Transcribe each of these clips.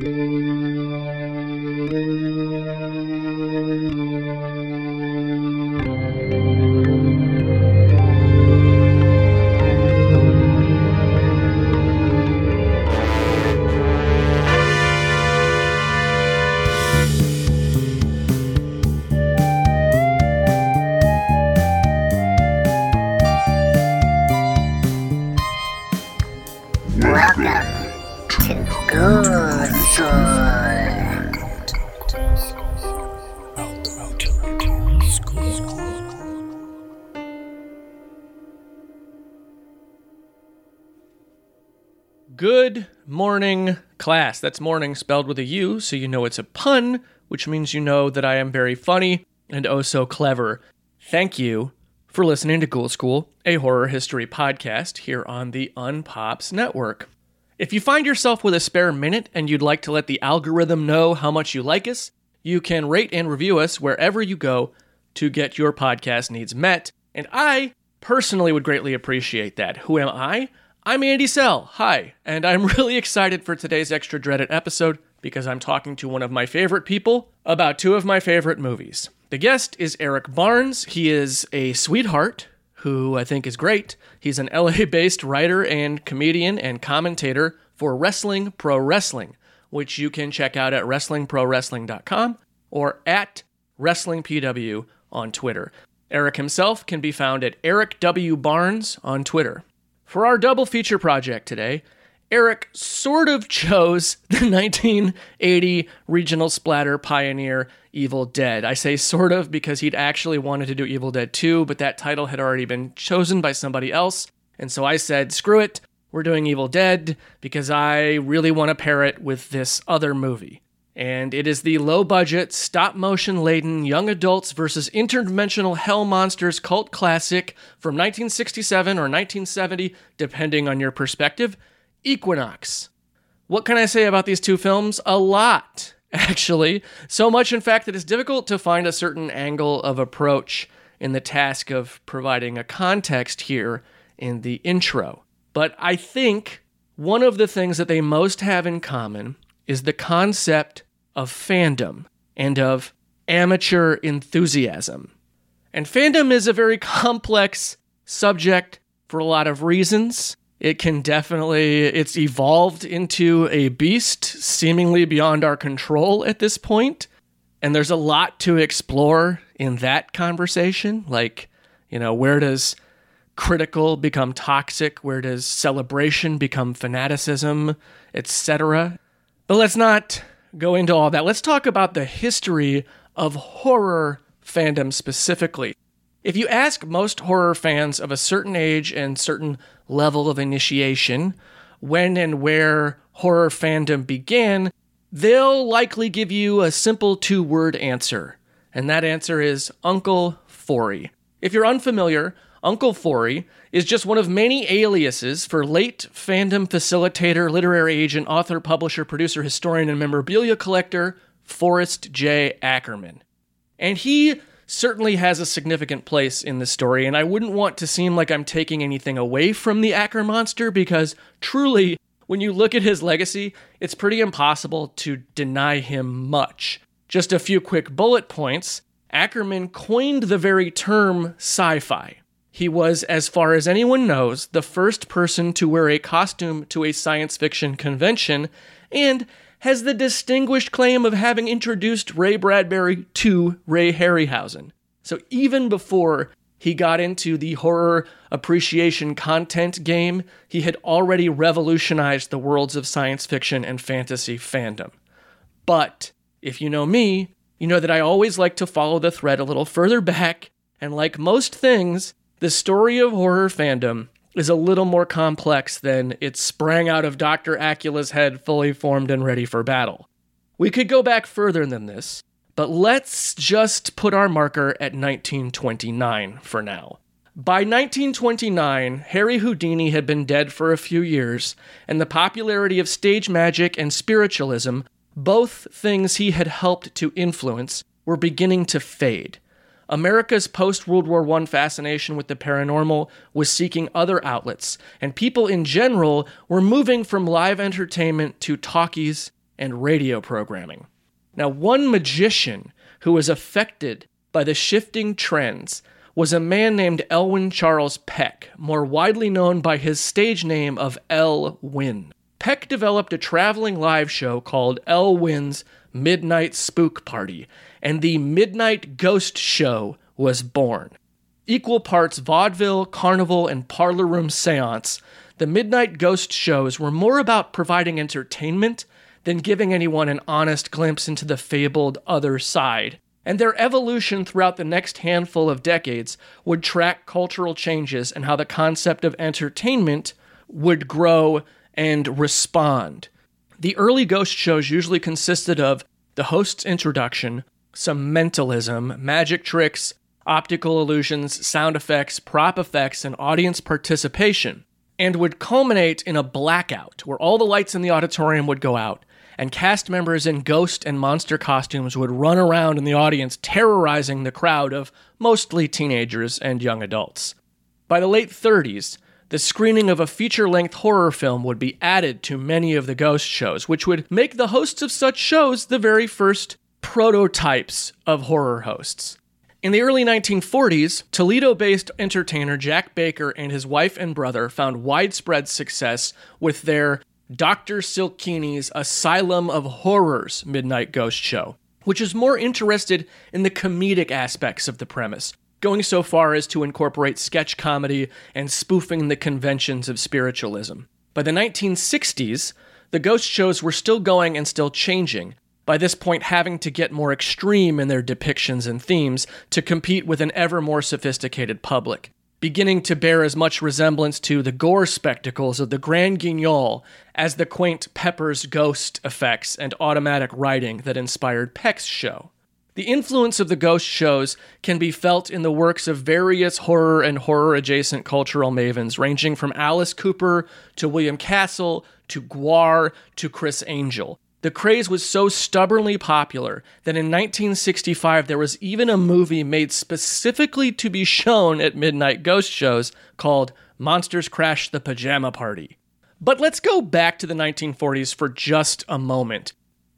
Good class. That's morning spelled with a U, so you know it's a pun, which means you know that I am very funny and oh so clever. Thank you for listening to Ghoul School, a horror history podcast here on the Unpops Network. If you find yourself with a spare minute and you'd like to let the algorithm know how much you like us, you can rate and review us wherever you go to get your podcast needs met. And I personally would greatly appreciate that. Who am I? I'm Andy Sell. Hi. And I'm really excited for today's extra dreaded episode because I'm talking to one of my favorite people about two of my favorite movies. The guest is Eric Barnes. He is a sweetheart who I think is great. He's an LA based writer and comedian and commentator for Wrestling Pro Wrestling, which you can check out at WrestlingProWrestling.com or at WrestlingPW on Twitter. Eric himself can be found at Eric W. Barnes on Twitter. For our double feature project today, Eric sort of chose the 1980 regional splatter pioneer Evil Dead. I say sort of because he'd actually wanted to do Evil Dead 2, but that title had already been chosen by somebody else. And so I said, screw it, we're doing Evil Dead because I really want to pair it with this other movie and it is the low budget, stop motion laden young adults versus interdimensional hell monsters cult classic from 1967 or 1970, depending on your perspective Equinox. What can I say about these two films? A lot, actually. So much, in fact, that it's difficult to find a certain angle of approach in the task of providing a context here in the intro. But I think one of the things that they most have in common is the concept of fandom and of amateur enthusiasm. And fandom is a very complex subject for a lot of reasons. It can definitely it's evolved into a beast seemingly beyond our control at this point. And there's a lot to explore in that conversation, like, you know, where does critical become toxic? Where does celebration become fanaticism, etc.? But let's not go into all that, let's talk about the history of horror fandom specifically. If you ask most horror fans of a certain age and certain level of initiation when and where horror fandom began, they'll likely give you a simple two word answer. And that answer is Uncle Forry. If you're unfamiliar, Uncle Forry is just one of many aliases for late fandom facilitator, literary agent, author, publisher, producer, historian, and memorabilia collector Forrest J. Ackerman. And he certainly has a significant place in the story, and I wouldn't want to seem like I'm taking anything away from the Acker monster because truly, when you look at his legacy, it's pretty impossible to deny him much. Just a few quick bullet points. Ackerman coined the very term sci fi. He was, as far as anyone knows, the first person to wear a costume to a science fiction convention, and has the distinguished claim of having introduced Ray Bradbury to Ray Harryhausen. So even before he got into the horror appreciation content game, he had already revolutionized the worlds of science fiction and fantasy fandom. But if you know me, you know that I always like to follow the thread a little further back, and like most things, the story of horror fandom is a little more complex than it sprang out of Dr. Acula's head fully formed and ready for battle. We could go back further than this, but let's just put our marker at 1929 for now. By 1929, Harry Houdini had been dead for a few years, and the popularity of stage magic and spiritualism, both things he had helped to influence, were beginning to fade. America's post World War I fascination with the paranormal was seeking other outlets, and people in general were moving from live entertainment to talkies and radio programming. Now, one magician who was affected by the shifting trends was a man named Elwin Charles Peck, more widely known by his stage name of El Win. Peck developed a traveling live show called El Win's Midnight Spook Party, and the Midnight Ghost Show was born. Equal parts vaudeville, carnival, and parlor room seance, the Midnight Ghost shows were more about providing entertainment than giving anyone an honest glimpse into the fabled other side and their evolution throughout the next handful of decades would track cultural changes and how the concept of entertainment would grow and respond. The early ghost shows usually consisted of the host's introduction, some mentalism, magic tricks, optical illusions, sound effects, prop effects, and audience participation, and would culminate in a blackout where all the lights in the auditorium would go out and cast members in ghost and monster costumes would run around in the audience, terrorizing the crowd of mostly teenagers and young adults. By the late 30s, the screening of a feature length horror film would be added to many of the ghost shows, which would make the hosts of such shows the very first prototypes of horror hosts. In the early 1940s, Toledo based entertainer Jack Baker and his wife and brother found widespread success with their Dr. Silkini's Asylum of Horrors Midnight Ghost Show, which is more interested in the comedic aspects of the premise, going so far as to incorporate sketch comedy and spoofing the conventions of spiritualism. By the 1960s, the ghost shows were still going and still changing, by this point having to get more extreme in their depictions and themes to compete with an ever more sophisticated public beginning to bear as much resemblance to the gore spectacles of the Grand Guignol as the quaint Pepper's ghost effects and automatic writing that inspired Peck's show. The influence of the ghost shows can be felt in the works of various horror and horror adjacent cultural mavens, ranging from Alice Cooper to William Castle to GWAR to Criss Angel. The craze was so stubbornly popular that in 1965 there was even a movie made specifically to be shown at midnight ghost shows called Monsters Crash the Pajama Party. But let's go back to the 1940s for just a moment.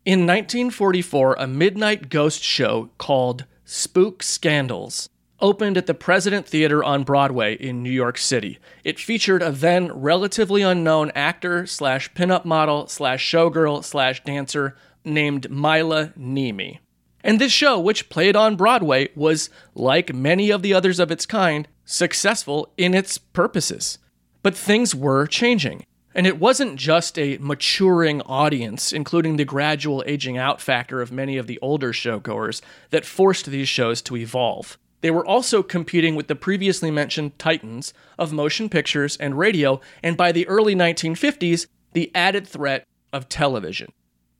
In 1944, a midnight ghost show called Spook Scandals opened at the President Theater on Broadway in New York City. It featured a then relatively unknown actor slash pinup model slash showgirl slash dancer named Maila Nemi. And this show, which played on Broadway, was, like many of the others of its kind, successful in its purposes. But things were changing. And it wasn't just a maturing audience, including the gradual aging out factor of many of the older showgoers, that forced these shows to evolve. They were also competing with the previously mentioned titans of motion pictures and radio, and by the early 1950s, the added threat of television.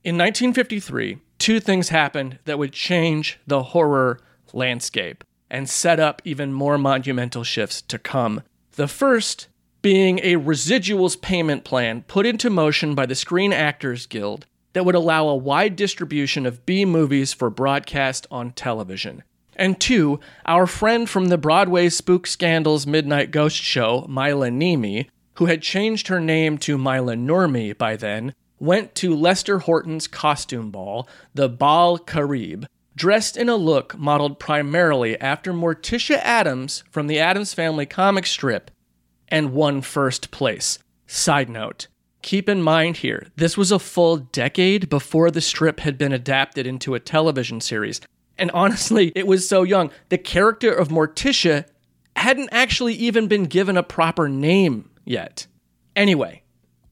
In 1953, two things happened that would change the horror landscape and set up even more monumental shifts to come. The first being a residuals payment plan put into motion by the Screen Actors Guild that would allow a wide distribution of B movies for broadcast on television. And two, our friend from the Broadway Spook Scandals Midnight Ghost Show, Maila Nurmi, who had changed her name to Maila Nurmi by then, went to Lester Horton's costume ball, the Bal Caribe, dressed in a look modeled primarily after Morticia Addams from the Addams Family comic strip, and won first place. Side note, keep in mind here, this was a full decade before the strip had been adapted into a television series, and honestly, it was so young. The character of Morticia hadn't actually even been given a proper name yet. Anyway,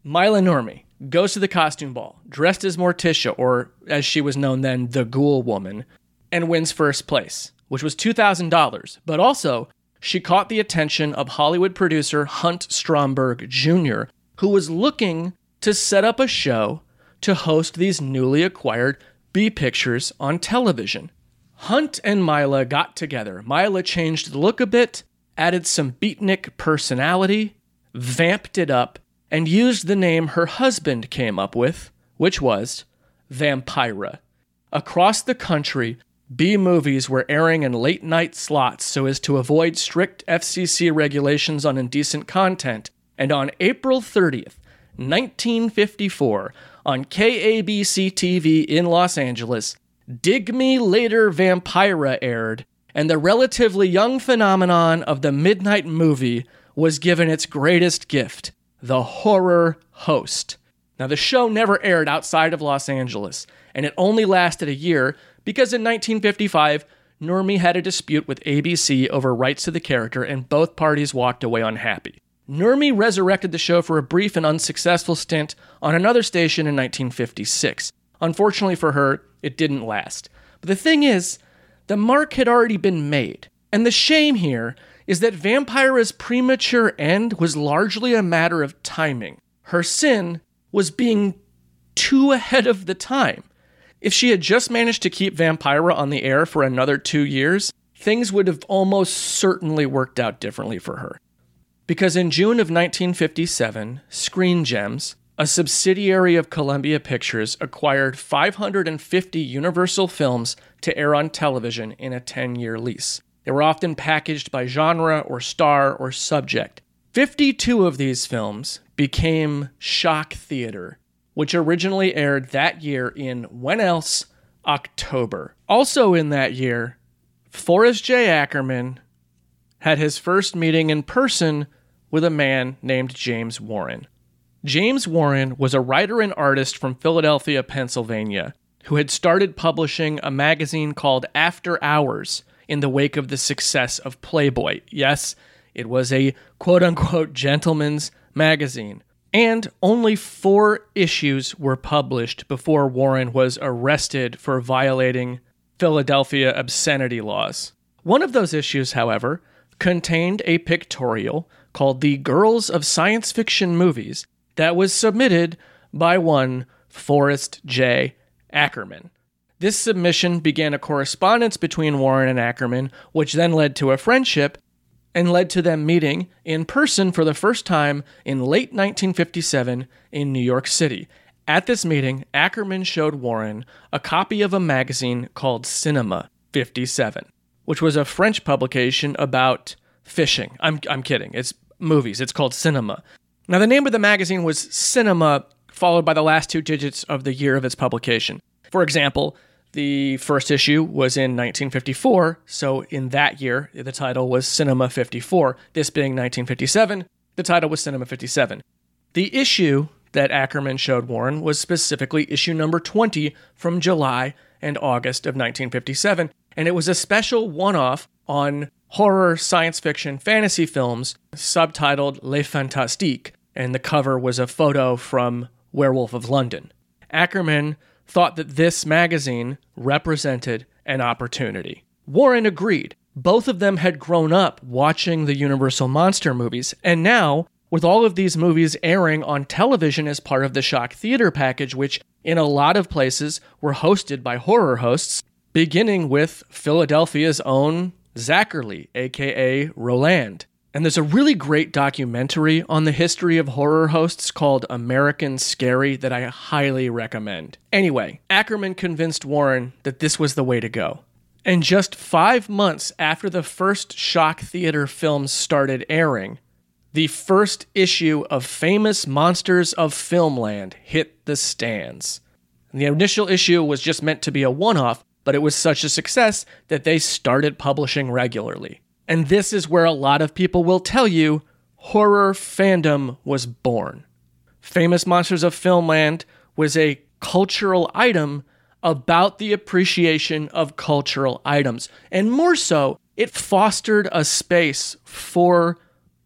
Maila Nurmi goes to the costume ball, dressed as Morticia, or as she was known then, the Ghoul Woman, and wins first place, which was $2,000. But also, she caught the attention of Hollywood producer Hunt Stromberg Jr., who was looking to set up a show to host these newly acquired B pictures on television. Hunt and Maila got together. Maila changed the look a bit, added some beatnik personality, vamped it up, and used the name her husband came up with, which was Vampira. Across the country, B movies were airing in late night slots so as to avoid strict FCC regulations on indecent content, and on April 30th, 1954, on KABC TV in Los Angeles, Dig Me Later Vampira aired, and the relatively young phenomenon of the midnight movie was given its greatest gift the horror host. Now, the show never aired outside of Los Angeles, and it only lasted a year because in 1955, Nurmi had a dispute with ABC over rights to the character, and both parties walked away unhappy. Nurmi resurrected the show for a brief and unsuccessful stint on another station in 1956. Unfortunately for her, it didn't last. But the thing is, the mark had already been made. And the shame here is that Vampira's premature end was largely a matter of timing. Her sin was being too ahead of the time. If she had just managed to keep Vampira on the air for another two years, things would have almost certainly worked out differently for her. Because in June of 1957, Screen Gems, a subsidiary of Columbia Pictures, acquired 550 Universal films to air on television in a 10 year lease. They were often packaged by genre or star or subject. 52 of these films became shock theater which originally aired that year in when else? October. Also in that year, Forrest J. Ackerman had his first meeting in person with a man named James Warren. James Warren was a writer and artist from Philadelphia, Pennsylvania, who had started publishing a magazine called After Hours in the wake of the success of Playboy. Yes, it was a quote unquote gentleman's magazine. And only four issues were published before Warren was arrested for violating Philadelphia obscenity laws. One of those issues, however, contained a pictorial called The Girls of Science Fiction Movies that was submitted by one Forrest J. Ackerman. This submission began a correspondence between Warren and Ackerman, which then led to a friendship and led to them meeting in person for the first time in late 1957 in New York City. At this meeting, Ackerman showed Warren a copy of a magazine called Cinema 57, which was a French publication about fishing. I'm, I'm kidding. It's movies. It's called Cinema. Now, the name of the magazine was Cinema, followed by the last two digits of the year of its publication. For example, the first issue was in 1954, so in that year, the title was Cinema 54. This being 1957, the title was Cinema 57. The issue that Ackerman showed Warren was specifically issue number 20 from July and August of 1957, and it was a special one off on horror, science fiction, fantasy films subtitled Les Fantastiques, and the cover was a photo from Werewolf of London. Ackerman thought that this magazine represented an opportunity. Warren agreed. Both of them had grown up watching the Universal Monster movies, and now, with all of these movies airing on television as part of the Shock Theater package, which in a lot of places were hosted by horror hosts, beginning with Philadelphia's own Zacherle, aka Roland. And there's a really great documentary on the history of horror hosts called American Scary that I highly recommend. Anyway, Ackerman convinced Warren that this was the way to go. And just five months after the first Shock Theater films started airing, the first issue of Famous Monsters of Filmland hit the stands. The initial issue was just meant to be a one off, but it was such a success that they started publishing regularly. And this is where a lot of people will tell you horror fandom was born. Famous Monsters of Filmland was a cultural item about the appreciation of cultural items. And more so, it fostered a space for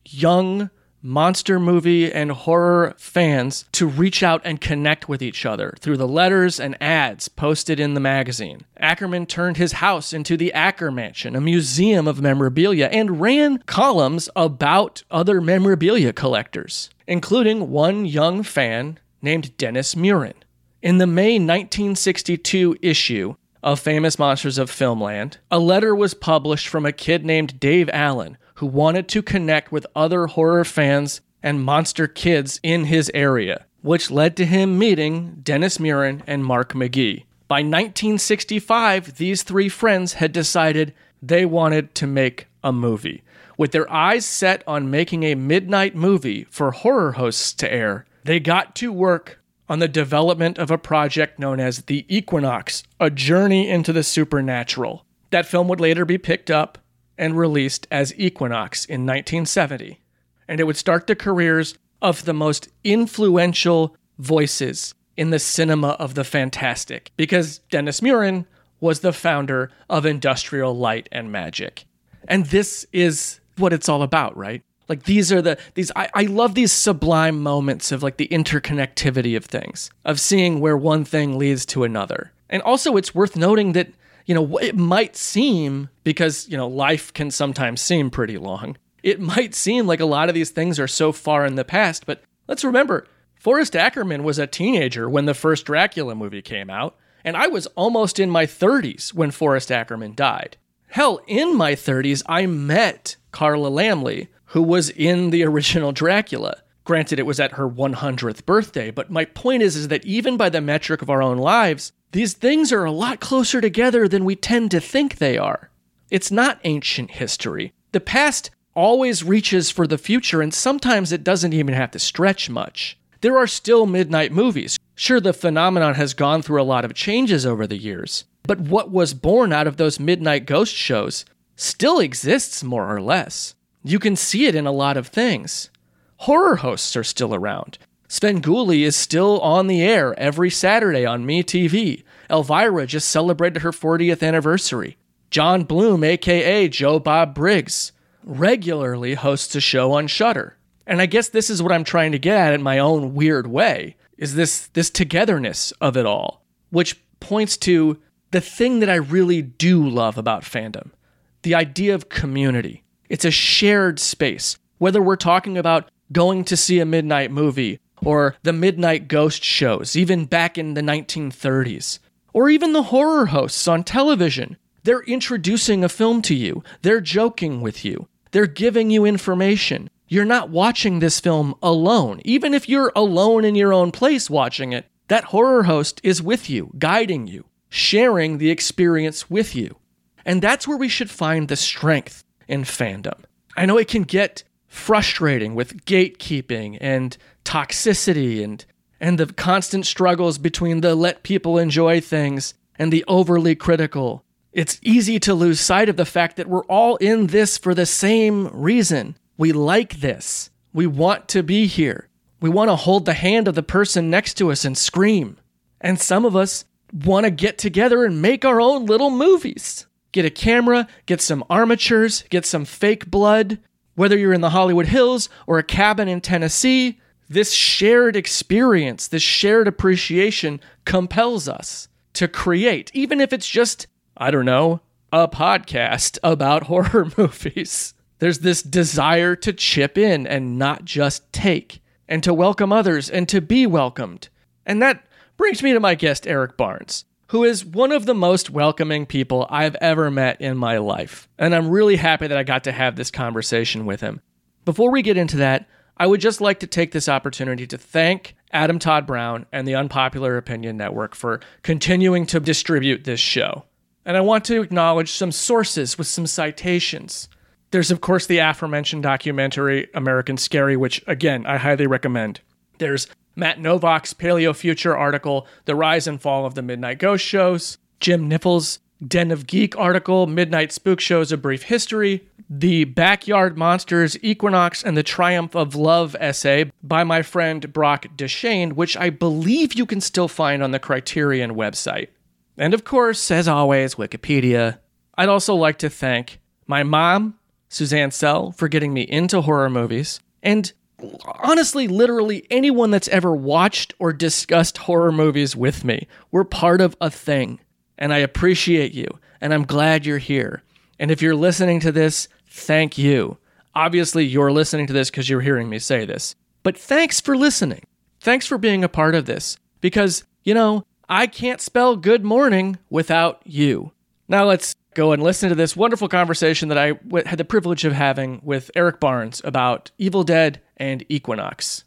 young monster movie and horror fans to reach out and connect with each other through the letters and ads posted in the magazine. Ackerman turned his house into the Acker Mansion, a museum of memorabilia, and ran columns about other memorabilia collectors, including one young fan named Dennis Muren. In the May 1962 issue, of Famous Monsters of Filmland, a letter was published from a kid named Dave Allen who wanted to connect with other horror fans and monster kids in his area, which led to him meeting Dennis Muren and Mark McGee. By 1965, these three friends had decided they wanted to make a movie. With their eyes set on making a midnight movie for horror hosts to air, they got to work on the development of a project known as The Equinox, a journey into the supernatural. That film would later be picked up and released as Equinox in 1970. And it would start the careers of the most influential voices in the cinema of the fantastic, because Dennis Muren was the founder of Industrial Light and Magic. And this is what it's all about, right? Like these are the these I, I love these sublime moments of like the interconnectivity of things, of seeing where one thing leads to another. And also it's worth noting that, you know, it might seem because, you know, life can sometimes seem pretty long. It might seem like a lot of these things are so far in the past, but let's remember, Forrest Ackerman was a teenager when the first Dracula movie came out, and I was almost in my 30s when Forrest Ackerman died. Hell, in my 30s, I met Carla Laemmle, who was in the original Dracula. Granted, it was at her 100th birthday, but my point is, is that even by the metric of our own lives, these things are a lot closer together than we tend to think they are. It's not ancient history. The past always reaches for the future, and sometimes it doesn't even have to stretch much there are still midnight movies. Sure, the phenomenon has gone through a lot of changes over the years, but what was born out of those midnight ghost shows still exists more or less. You can see it in a lot of things. Horror hosts are still around. Sven Svengoolie is still on the air every Saturday on MeTV. Elvira just celebrated her 40th anniversary. John Bloom, aka Joe Bob Briggs, regularly hosts a show on Shudder. And I guess this is what I'm trying to get at in my own weird way is this this togetherness of it all, which points to the thing that I really do love about fandom. The idea of community. It's a shared space. Whether we're talking about going to see a midnight movie or the midnight ghost shows, even back in the 1930s, or even the horror hosts on television. They're introducing a film to you, they're joking with you, they're giving you information, you're not watching this film alone. Even if you're alone in your own place watching it, that horror host is with you, guiding you, sharing the experience with you. And that's where we should find the strength in fandom. I know it can get frustrating with gatekeeping and toxicity and and the constant struggles between the let people enjoy things and the overly critical. It's easy to lose sight of the fact that we're all in this for the same reason. We like this. We want to be here. We want to hold the hand of the person next to us and scream. And some of us want to get together and make our own little movies. Get a camera, get some armatures, get some fake blood. Whether you're in the Hollywood Hills or a cabin in Tennessee, this shared experience, this shared appreciation compels us to create, even if it's just, I don't know, a podcast about horror movies. There's this desire to chip in and not just take, and to welcome others and to be welcomed. And that brings me to my guest, Eric Barnes, who is one of the most welcoming people I've ever met in my life. And I'm really happy that I got to have this conversation with him. Before we get into that, I would just like to take this opportunity to thank Adam Todd Brown and the Unpopular Opinion Network for continuing to distribute this show. And I want to acknowledge some sources with some citations. There's, of course, the aforementioned documentary American Scary, which, again, I highly recommend. There's Matt Novak's Paleo Future article, The Rise and Fall of the Midnight Ghost Shows, Jim Knipfel's Den of Geek article, Midnight Spook Shows A Brief History, the Backyard Monsters Equinox and the Triumph of Love essay by my friend Brock Deshane, which I believe you can still find on the Criterion website. And of course, as always, Wikipedia. I'd also like to thank my mom, Suzanne Sell for getting me into horror movies, and honestly, literally anyone that's ever watched or discussed horror movies with me. We're part of a thing, and I appreciate you, and I'm glad you're here. And if you're listening to this, thank you. Obviously, you're listening to this because you're hearing me say this, but thanks for listening. Thanks for being a part of this because, you know, I can't spell good morning without you. Now let's go and listen to this wonderful conversation that I w- had the privilege of having with Eric Barnes about Evil Dead and Equinox.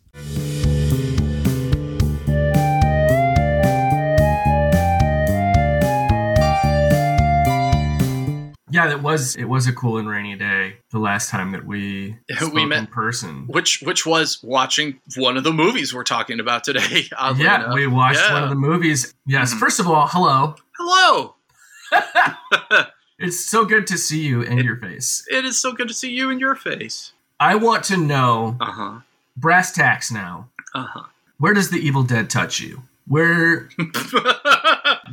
Yeah, yeah, it was it was a cool and rainy day the last time that we We met- in person. which which was watching one of the movies we're talking about today. Yeah, enough. we watched Yeah. one of the movies. Yes, Mhm. first of all, hello. Hello. It's so good to see you and your face. It is so good to see you in your face. I want to know Uh huh. brass tacks now. Uh Where does the Evil Dead touch you? Where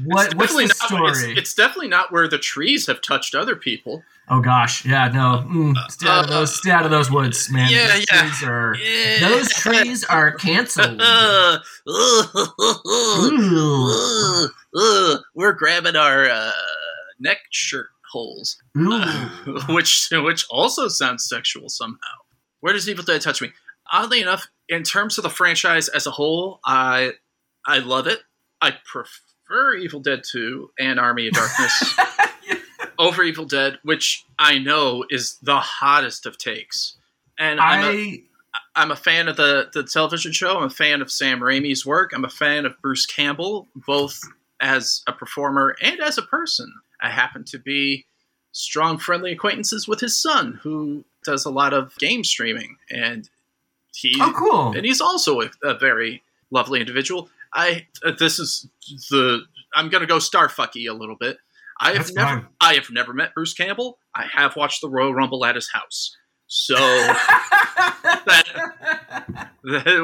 what what's the not, story? It's, it's definitely not where the trees have touched other people. oh gosh, yeah, no. Mm, stay out of those stay out of those woods, man. Yeah, those yeah. trees are Yeah. those trees are canceled. Uh, Ooh. uh, we're grabbing our uh, neck shirt holes, Ooh. which which also sounds sexual somehow. Where does Evil Dead touch me? Oddly enough, in terms of the franchise as a whole, I I love it. I prefer Evil Dead 2 and Army of Darkness over Evil Dead, which I know is the hottest of takes. And I'm a, I I'm a fan of the, the television show. I'm a fan of Sam Raimi's work. I'm a fan of Bruce Campbell, both as a performer and as a person. I happen to be strong, friendly acquaintances with his son, who does a lot of game streaming, and he oh cool. and he's also a, a very lovely individual. I uh, this is the I'm gonna go starfucky a little bit. I have never fine. I have never met Bruce Campbell. I have watched the Royal Rumble at his house. So that,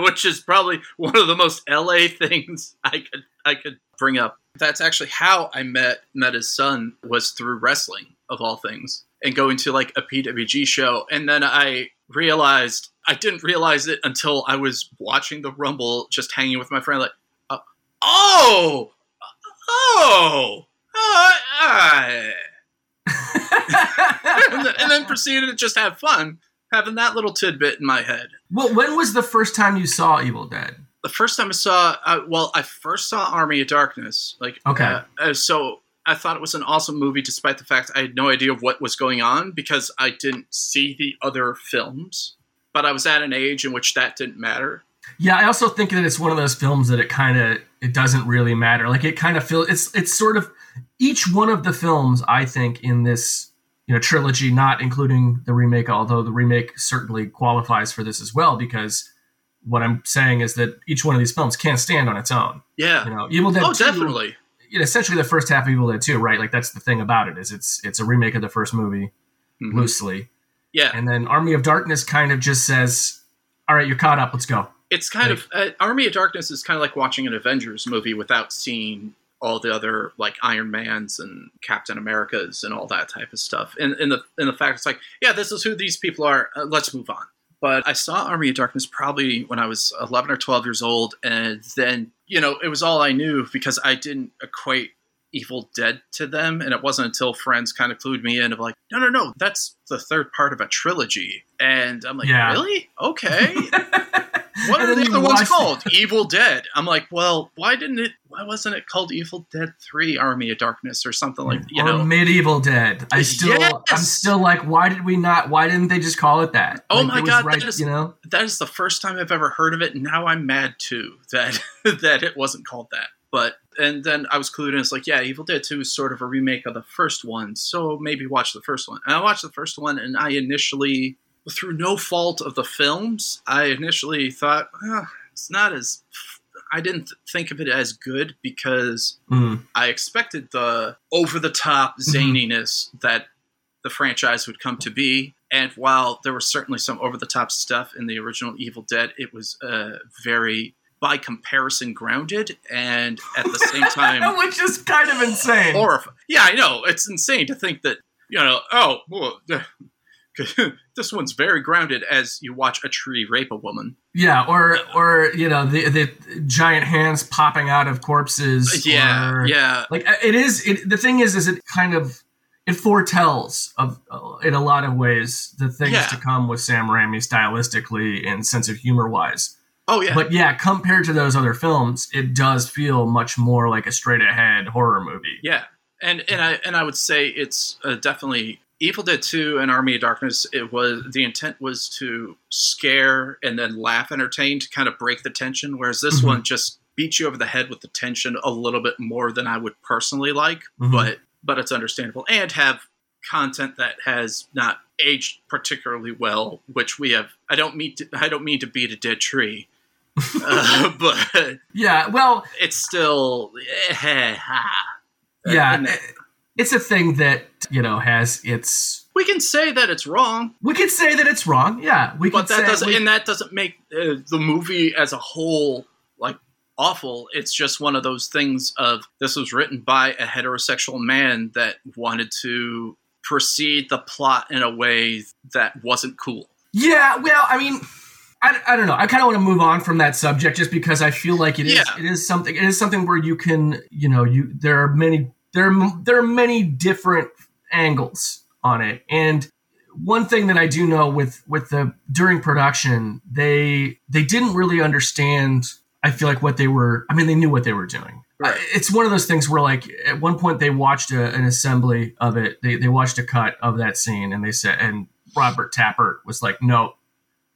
which is probably one of the most LA things I could I could bring up. That's actually how I met met his son was through wrestling of all things and going to like a PWG show and then I realized I didn't realize it until I was watching the Rumble just hanging with my friend like uh, oh oh oh, and, then, and then proceeded to just have fun having that little tidbit in my head. well, when was the first time you saw Evil Dead? The first time I saw, uh, well, I first saw Army of Darkness. Like, Okay. uh, uh, so I thought it was an awesome movie, despite the fact I had no idea of what was going on because I didn't see the other films. But I was at an age in which that didn't matter. Yeah, I also think that it's one of those films that it kind of it doesn't really matter. Like it kind of feels it's it's sort of each one of the films I think in this you know trilogy, not including the remake, although the remake certainly qualifies for this as well because what I'm saying is that each one of these films can't stand on its own. Yeah. You know, Evil Dead. oh, 2, definitely. You know, essentially the first half of Evil Dead 2, right? Like that's the thing about it is it's it's a remake of the first movie Mhm. loosely, Yeah. and then Army of Darkness kind of just says, "All right, you're caught up. Let's go." It's kind of uh, Army of Darkness is kind of like watching an Avengers movie without seeing all the other like Iron Mans and Captain Americas and all that type of stuff. And in the in the fact it's like, yeah, this is who these people are. Uh, let's move on. But I saw Army of Darkness probably when I was 11 or 12 years old, and then you know it was all I knew because I didn't equate Evil Dead to them, and it wasn't until friends kind of clued me in of like, no, no, no, that's the third part of a trilogy, and I'm like, Yeah. really? Okay. What are the other ones called? Evil Dead. I'm like, well, why didn't it? Why wasn't it called Evil Dead Three: Army of Darkness or something like you or know? medieval dead. I still, I'm still like, why did we not? Why didn't they just call it that? Oh Like, my God, right, that is- you know. That is the first time I've ever heard of it. Now I'm mad too that that it wasn't called that. But and then I was clued in. It's like, yeah, Evil Dead Two is sort of a remake of the first one, so maybe watch the first one. And I watched the first one, and I initially, through no fault of the films, I initially thought "Ah, it's not as. I didn't think of it as good because Mm. I expected the over the top Mm-hmm. zaniness that the franchise would come to be. And while there was certainly some over the top stuff in the original Evil Dead, it was uh, very, by comparison, grounded and at the same time Which is kind of insane. horrifying. Yeah, I know. It's insane to think that, you know, oh, well, this one's very grounded as you watch a tree rape a woman. yeah, or or you know the the giant hands popping out of corpses. Yeah, or- yeah. Like uh, it is. It, the thing is, is it kind of it foretells of uh, in a lot of ways the things Yeah. to come with Sam Raimi stylistically and sense of humor wise. Oh, yeah. But yeah, compared to those other films, it does feel much more like a straight ahead horror movie. Yeah, and and I and I would say it's uh, definitely Evil Dead Two and Army of Darkness. It was the intent was to scare and then laugh, entertain to kind of break the tension. Whereas this Mhm. one just beats you over the head with the tension a little bit more than I would personally like, Mhm. but but it's understandable and have content that has not aged particularly well, which we have. I don't mean to, I don't mean to beat a dead tree, uh, but Yeah, well, it's still. eh, ah. yeah, And it's a thing that you know has its. we can say that it's wrong, We could say that it's wrong. Yeah, we but that doesn't we- and that doesn't make uh, the movie as a whole like awful. It's just one of those things of this was written by a heterosexual man that wanted to proceed the plot in a way that wasn't cool. Yeah, well, I mean, I, I don't know. I kind of want to move on from that subject just because I feel like it is Yeah. it is something it is something where you can you know you there are many there are, there are many different angles on it. And one thing that I do know with with the during production they they didn't really understand I feel like what they were I mean they knew what they were doing. Right. It's one of those things where like at one point they watched a, an assembly of it. They, they watched a cut of that scene and they said and robert tapert was like no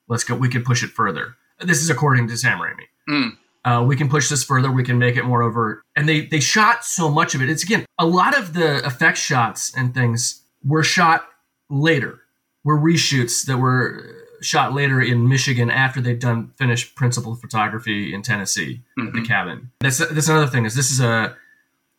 let's go we can push it further. This is according to sam raimi. Mm. Uh, we can push this further we can make it more overt and they they shot so much of it it's again a lot of the effect shots and things were shot later were reshoots that were shot later in michigan after they'd done finished principal photography in tennessee at the cabin. That's that's another thing is this is a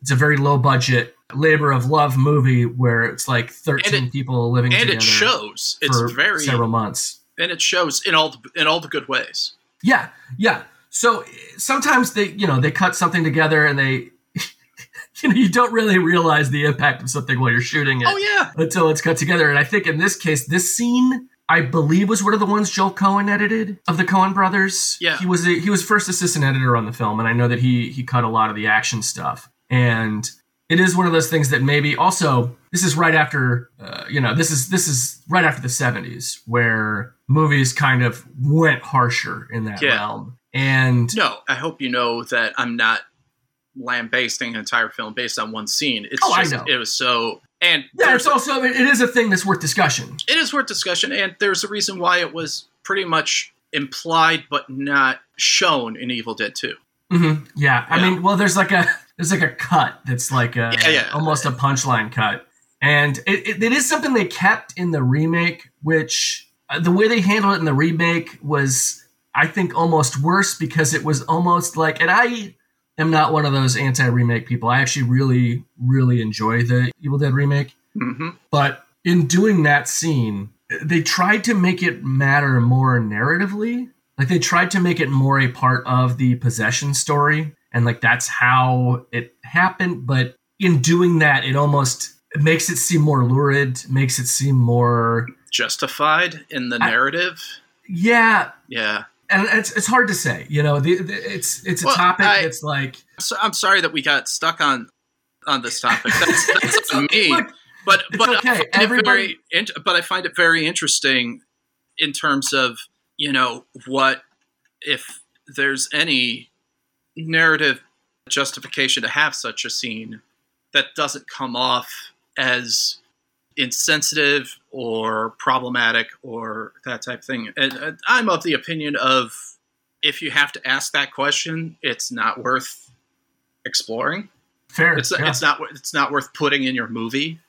it's a very low budget labor of love movie where it's like thirteen it- people living And it shows. It's very several months. and it shows in all the, in all the good ways. Yeah, yeah. So sometimes they you know they cut something together and they you know you don't really realize the impact of something while you're shooting it Oh yeah. until it's cut together. And I think in this case, this scene. I believe was one of the ones Joel Coen edited of the Coen brothers. Yeah. he was a, he was first assistant editor on the film, and I know that he he cut a lot of the action stuff. And it is one of those things that maybe also this is right after uh, you know this is this is right after the 70s where movies kind of went harsher in that Yeah. realm and No, I hope you know that I'm not lambasting an entire film based on one scene. It's Oh, I know. it was so and yeah it's also it is a thing that's worth discussion it is worth discussion and there's a reason why it was pretty much implied but not shown in Evil Dead 2. hmm yeah i mean well there's like a there's like a cut that's like a Yeah, yeah. almost a punchline cut and it, it, it is something they kept in the remake which uh, the way they handled it in the remake was i think almost worse because it was almost like and i am not one of those anti-remake people i actually really really enjoy the evil dead remake hmm but in doing that scene, they tried to make it matter more narratively. Like they tried to make it more a part of the possession story. And like that's how it happened. But in doing that, it almost it makes it seem more lurid, makes it seem more Justified in the I- narrative. yeah. Yeah. And it's it's hard to say, you know. The, the, it's it's a Well, topic I- that's like So I'm sorry that we got stuck on on this topic. That's, that's on me. Look, but it's but I okay. it Everybody- very but I find it very interesting in terms of you know what if there's any narrative justification to have such a scene that doesn't come off as insensitive or problematic or that type of thing. And I'm of the opinion of if you have to ask that question, it's not worth exploring. fair. It's yeah. it's not it's not worth putting in your movie,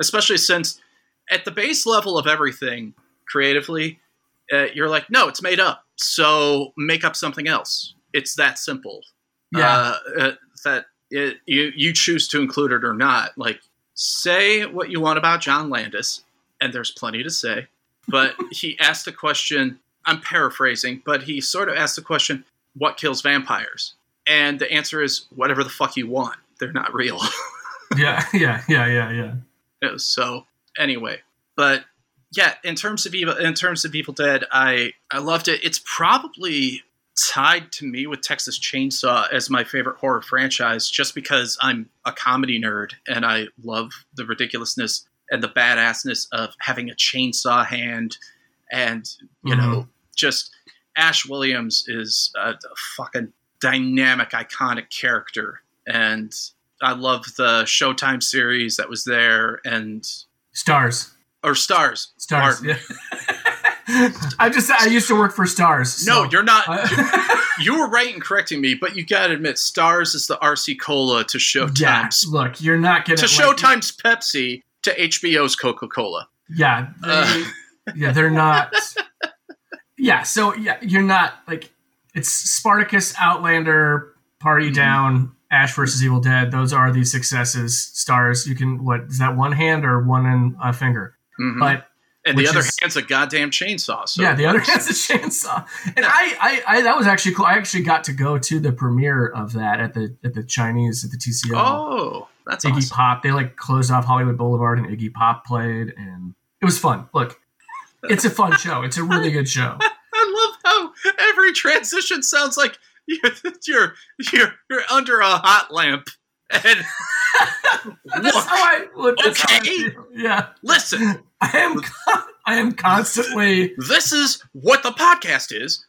especially since at the base level of everything creatively, uh, you're like, no, it's made up. So make up something else. It's that simple. yeah. Uh, uh, that it, you you choose to include it or not. Like say what you want about John Landis, and there's plenty to say. But he asked a question. I'm paraphrasing, but he sort of asked the question, "What kills vampires?" And the answer is whatever the fuck you want. They're not real. yeah. Yeah. Yeah. Yeah. Yeah. Yeah, so anyway, but yeah, in terms of evil, in terms of Evil Dead, I I loved it. It's probably tied to me with Texas Chainsaw as my favorite horror franchise, just because I'm a comedy nerd and I love the ridiculousness and the badassness of having a chainsaw hand, and you mm-hmm. know, just Ash Williams is a, a fucking dynamic, iconic character, and I love the Showtime series that was there, and Starz. or Starz. Starz. Yeah. I just I used to work for Starz. No, you're not. You were right in correcting me, but you gotta admit, Starz is the RC Cola to yeah, Showtime's look, you're not gonna to like, Pepsi to HBO's Coca Cola. Yeah, they, Uh. yeah, they're not. Yeah, so yeah, you're not like it's Spartacus, Outlander, Party Mhm. Down, Ash versus Evil Dead. Those are the successes. Starz. You can what is that one hand or one in a finger? Mhm. But and the other is- hand's a goddamn chainsaw. So yeah, the other hand's a chainsaw. And I, I, I, that was actually cool. I actually got to go to the premiere of that at the at the Chinese at the TCL. Oh, that's Iggy awesome. Pop. They like closed off Hollywood Boulevard, and Iggy Pop played, and it was fun. Look, it's a fun show. It's a really good show. I love how every transition sounds like you're you're you're, you're under a hot lamp. And That's look, how I would. How I Yeah, listen, I am. I am constantly. this is what the podcast is.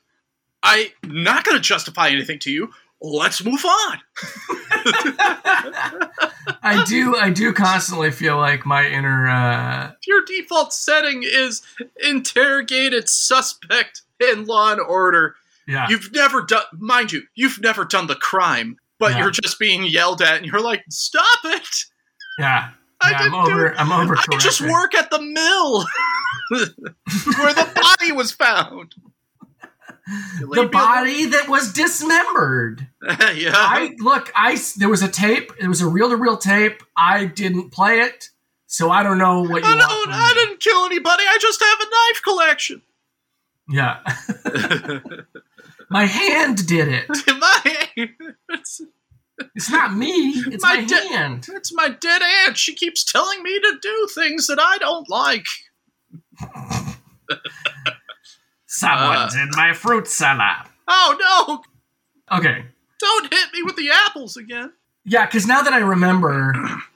I'm not going to justify anything to you. Let's move on. I do. I do constantly feel like my inner. uh Your default setting is interrogated suspect in Law and Order. Yeah. You've never done, mind you, you've never done the crime, but Yeah. you're just being yelled at, and you're like, "Stop it! yeah. I yeah I'm didn't do over. it. I'm over. I just work at the mill where the body was found." The body that was dismembered. yeah. I look. I there was a tape. It was a reel to reel tape. I didn't play it, so I don't know what you I, don't, I didn't kill anybody. I just have a knife collection. Yeah, my hand did it. my, it's, It's not me. It's My my, di- hand. it's my dead aunt. She keeps telling me to do things that I don't like. Someone's Uh. in my fruit salad. Oh no! Okay. Don't hit me with the apples again. Yeah, because now that I remember,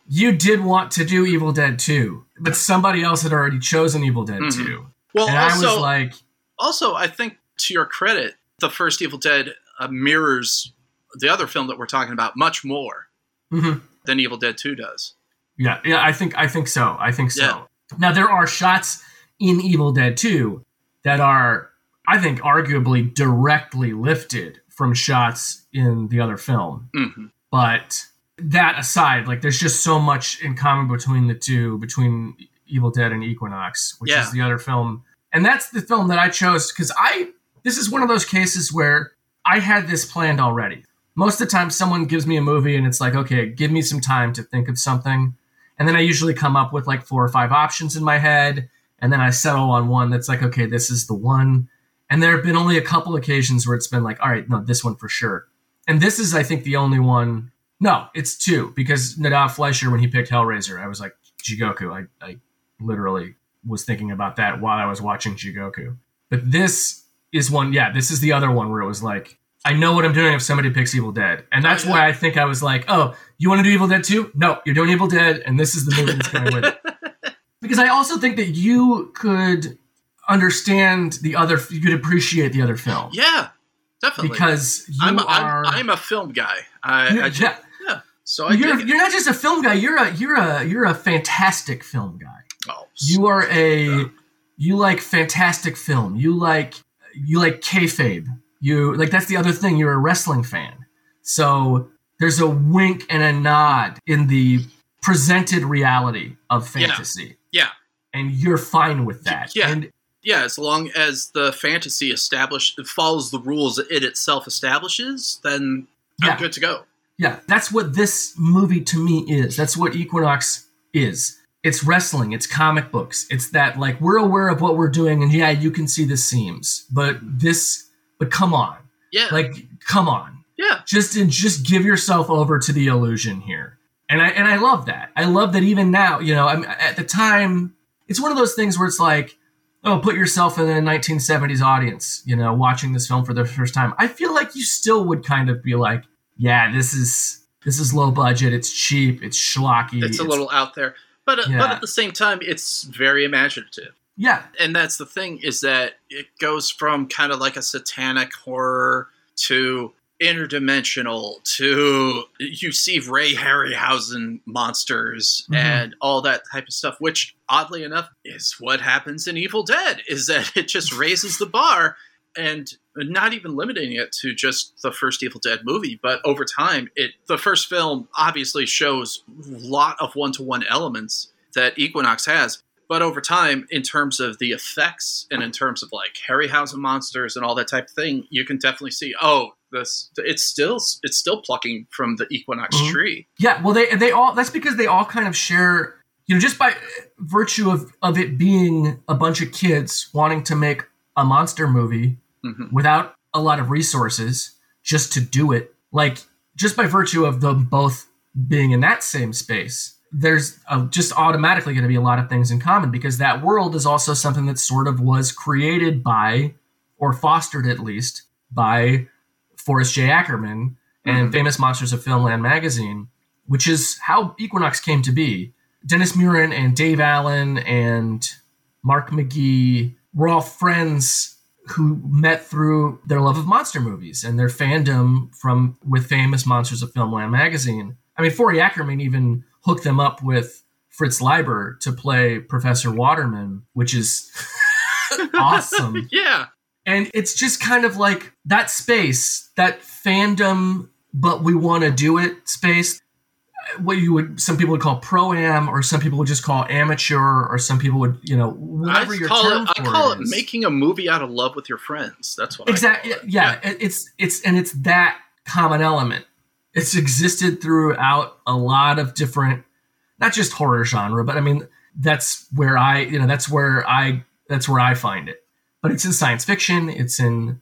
you did want to do Evil Dead 2, but somebody else had already chosen Evil Dead Mhm. 2. Well, and I was like, also, I think to your credit, the first Evil Dead uh, mirrors the other film that we're talking about much more mhm. than Evil Dead Two does. yeah, yeah, I think I think so. I think so. Yeah. Now there are shots in Evil Dead 2 that are, I think, arguably directly lifted from shots in the other film. hmm But that aside, like there's just so much in common between the two, between Evil Dead and Equinox, which Yeah. is the other film. And that's the film that I chose because I this is one of those cases where I had this planned already. Most of the time someone gives me a movie and it's like, okay, give me some time to think of something. And then I usually come up with like four or five options in my head. And then I settle on one that's like, okay, this is the one. And there have been only a couple occasions where it's been like, all right, no, this one for sure. And this is, I think, the only one. No, it's two because Nadav Fleischer, when he picked Hellraiser, I was like, Jigoku. I, I literally was thinking about that while I was watching Jigoku. But this is one, yeah, this is the other one where it was like, I know what I'm doing if somebody picks Evil Dead. And that's why I think I was like, oh, you want to do Evil Dead too? No, you're doing Evil Dead, and this is the movie that's going with it. Because I also think that you could understand the other, you could appreciate the other film. Yeah, definitely. Because you I'm, are. I'm I'm a film guy. I, I just, yeah, yeah. So I you're, you're not just a film guy. You're a you're a you're a fantastic film guy. Oh, You are a Yeah. you like fantastic film. You like you like kayfabe. You like that's the other thing. You're a wrestling fan. So there's a wink and a nod in the presented reality of fantasy. Yeah. And you're fine with that. Yeah. And yeah. As long as the fantasy established follows the rules that it itself establishes, then Yeah. I'm good to go. Yeah, that's what this movie to me is. That's what Equinox is. It's wrestling, it's comic books. It's that like we're aware of what we're doing and yeah, you can see the seams. But this but come on. Yeah. Like come on. yeah. Just and just give yourself over to the illusion here. And I and I love that. I love that even now, you know, I'm at the time it's one of those things where it's like Oh, put yourself in a 1970s audience, you know, watching this film for the first time. I feel like you still would kind of be like, yeah, this is this is low budget, it's cheap, it's schlocky. It's a little out there, but uh, but at the same time, it's very imaginative. Yeah, and that's the thing is that it goes from kind of like a satanic horror to interdimensional to you see Ray Harryhausen monsters Mhm. and all that type of stuff which oddly enough is what happens in Evil Dead is that it just raises the bar and not even limiting it to just the first Evil Dead movie but over time it the first film obviously shows a lot of one-to-one elements that Equinox has. But over time, in terms of the effects and in terms of like Harryhausen monsters and all that type of thing, you can definitely see. Oh, this it's still it's still plucking from the Equinox Mhm. tree. Yeah, well, they they all that's because they all kind of share, you know, just by virtue of of it being a bunch of kids wanting to make a monster movie Mhm. without a lot of resources just to do it. Like just by virtue of them both being in that same space, there's uh just automatically going to be a lot of things in common because that world is also something that sort of was created by or fostered at least by Forrest J. Ackerman and Mhm. Famous Monsters of Filmland magazine, which is how Equinox came to be. Dennis Muren and Dave Allen and Mark McGee were all friends who met through their love of monster movies and their fandom from with Famous Monsters of Filmland magazine. I mean, Forry Ackerman even hooked them up with Fritz Leiber to play Professor Waterman, which is awesome. Yeah, And it's just kind of like that space, that fandom, but we want to do it space. What you would, some people would call pro am, or some people would just call amateur, or some people would, you know, whatever your call term it. I call it making a movie out of love with your friends. That's what. I exactly. call it. Yeah, it- it's it's and it's that common element. It's existed throughout a lot of different, not just horror genre, but I mean that's where I, you know, that's where I that's where I find it. But it's in science fiction. It's in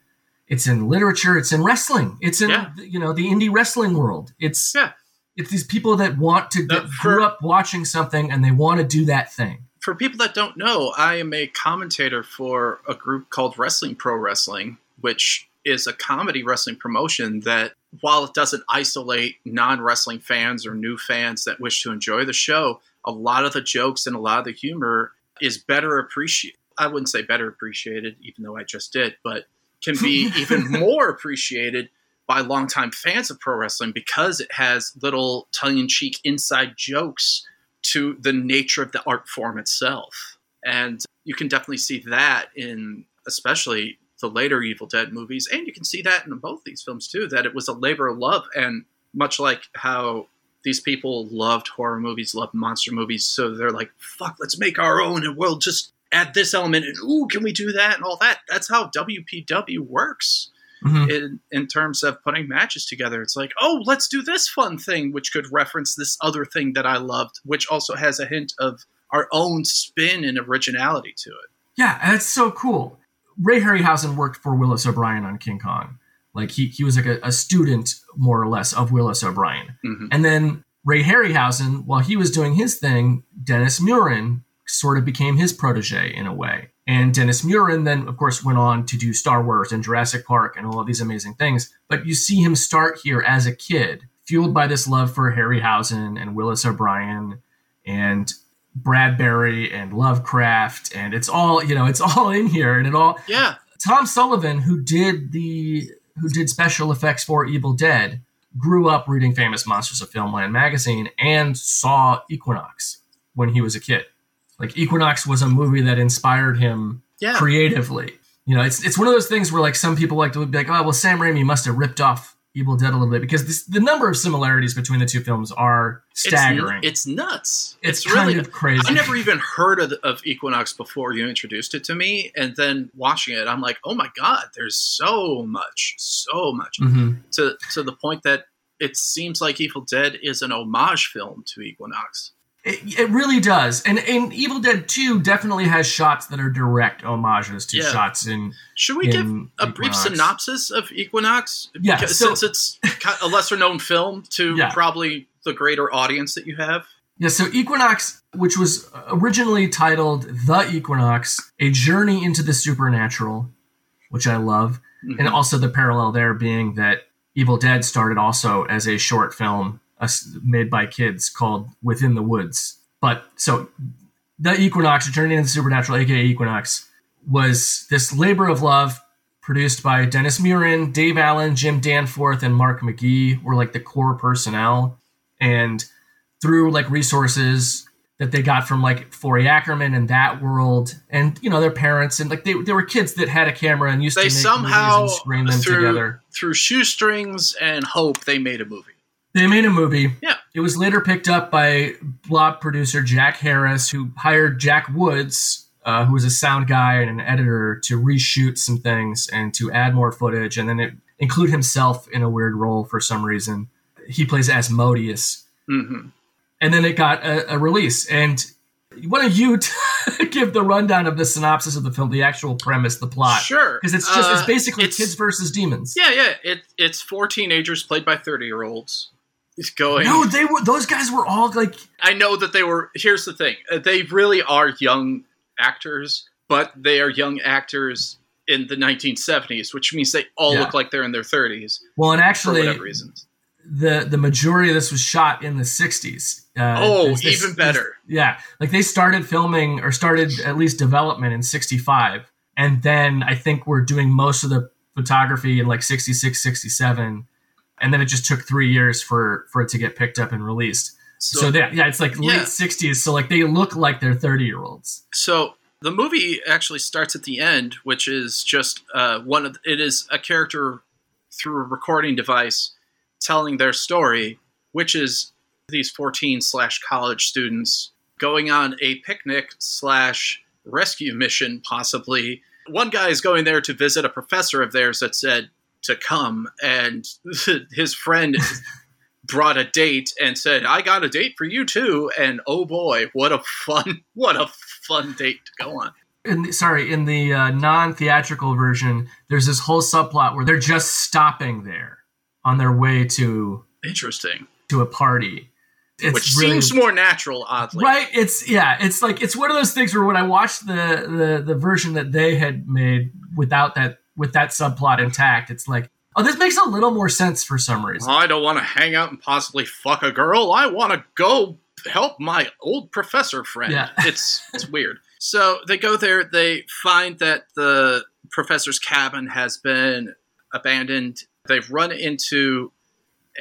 it's in literature. It's in wrestling. It's in Yeah. you know the indie wrestling world. It's Yeah. It's these people that want to The- for- grew up watching something and they want to do that thing. for people that don't know, I am a commentator for a group called Wrestling Pro Wrestling, which is a comedy wrestling promotion that, while it doesn't isolate non wrestling fans or new fans that wish to enjoy the show, a lot of the jokes and a lot of the humor is better appreciated. I wouldn't say better appreciated, even though I just did, but can be even more appreciated by longtime fans of pro wrestling because it has little tongue in cheek inside jokes to the nature of the art form itself. And you can definitely see that in especially the later Evil Dead movies. And you can see that in both these films too, that it was a labor of love. And much like how these people loved horror movies, loved monster movies, so they're like, fuck, let's make our own and we'll just add this element and ooh, can we do that and all that. That's how WPW works Mhm. in in terms of putting matches together. It's like, oh, let's do this fun thing, which could reference this other thing that I loved, which also has a hint of our own spin and originality to it. Yeah, and that's so cool. Ray Harryhausen worked for Willis O'Brien on King Kong. Like he, he was like a, a student, more or less, of Willis O'Brien. Mhm. And then Ray Harryhausen, while he was doing his thing, Dennis Muren sort of became his protege in a way. And Dennis Muren then, of course, went on to do Star Wars and Jurassic Park and all of these amazing things. But you see him start here as a kid, fueled by this love for Harryhausen and Willis O'Brien and Bradbury and Lovecraft. And it's all, you know, it's all in here. And it all, Yeah, Tom Sullivan, who did the who did special effects for Evil Dead, grew up reading Famous Monsters of Filmland magazine and saw Equinox when he was a kid. Like Equinox was a movie that inspired him yeah. creatively. You know, it's it's one of those things where like some people like to be like, oh well, Sam Raimi must have ripped off Evil Dead a little bit because this, the number of similarities between the two films are staggering. It's, nuts. It's, It's, kind really. of crazy. I never even heard of, of Equinox before you introduced it to me, and then watching it, I'm like, oh my god, there's so much, so much Mhm. to to the point that it seems like Evil Dead is an homage film to Equinox. It, it really does. And, and Evil Dead 2 definitely has shots that are direct homages to Yeah. shots in. Should we give in a brief synopsis of Equinox? Yeah, Because- so- since it's a lesser known film to Yeah. probably the greater audience that you have. Yeah, so Equinox, which was originally titled The Equinox, A Journey into the Supernatural, which I love. Mhm. And also the parallel there being that Evil Dead started also as a short film made by kids called Within the Woods. But so the Equinox, Journey into the Supernatural, aka Equinox, was this labor of love produced by Dennis Muren, Dave Allen, Jim Danforth, and Mark McGee were like the core personnel. And through like resources that they got from like Forry Ackerman and that world, and you know their parents, and like they, they were kids that had a camera and used They to make somehow movies and screen them through together. through shoestrings and hope they made a movie. They made a movie. Yeah. It was later picked up by Blob producer Jack Harris, who hired Jack Woods, uh, who was a sound guy and an editor, to reshoot some things and to add more footage, and then it, include himself in a weird role for some reason. He plays Asmodeus, hmm and then it got a, a release. And why don't you give the rundown of the synopsis of the film, the actual premise, the plot? Sure. Because it's just it's Uh, basically it's- kids versus demons. Yeah, yeah. It, it's four teenagers played by 30 year olds. It's going. No, they were those guys were all like I know that they were. Here's the thing uh, they really are young actors, but they are young actors in the 1970s, which means they all Yeah. look like they're in their 30s well, and actually, for whatever reasons. the the majority of this was shot in the 60s. Uh, Oh, there's even better. Yeah, like they started filming or started at least development in 65 and then I think we're doing most of the photography in like 66 67 and then it just took 3 years for for it to get picked up and released. So, So, yeah, yeah, it's like Yeah. late 60s so like they look like they're 30 year olds. so the movie actually starts at the end, which is just uh, one of it is a character through a recording device telling their story, which is these 14 slash college students going on a picnic slash rescue mission, possibly. One guy is going there to visit a professor of theirs that said to come, and his friend brought a date and said, I got a date for you too. And oh boy, what a fun, what a fun date to go on. in the, sorry in the uh, non-theatrical version there's this whole subplot where they're just stopping there on their way to Interesting. to a party it's Which really, seems more natural, oddly. right it's yeah it's like it's one of those things where when i watched the, the the version that they had made without that with that subplot intact it's like oh this makes a little more sense for some reason I don't want to hang out and possibly fuck a girl. I want to go help my old professor friend. Yeah. it's it's weird. So they go there. They find that the professor's cabin has been abandoned. They've run into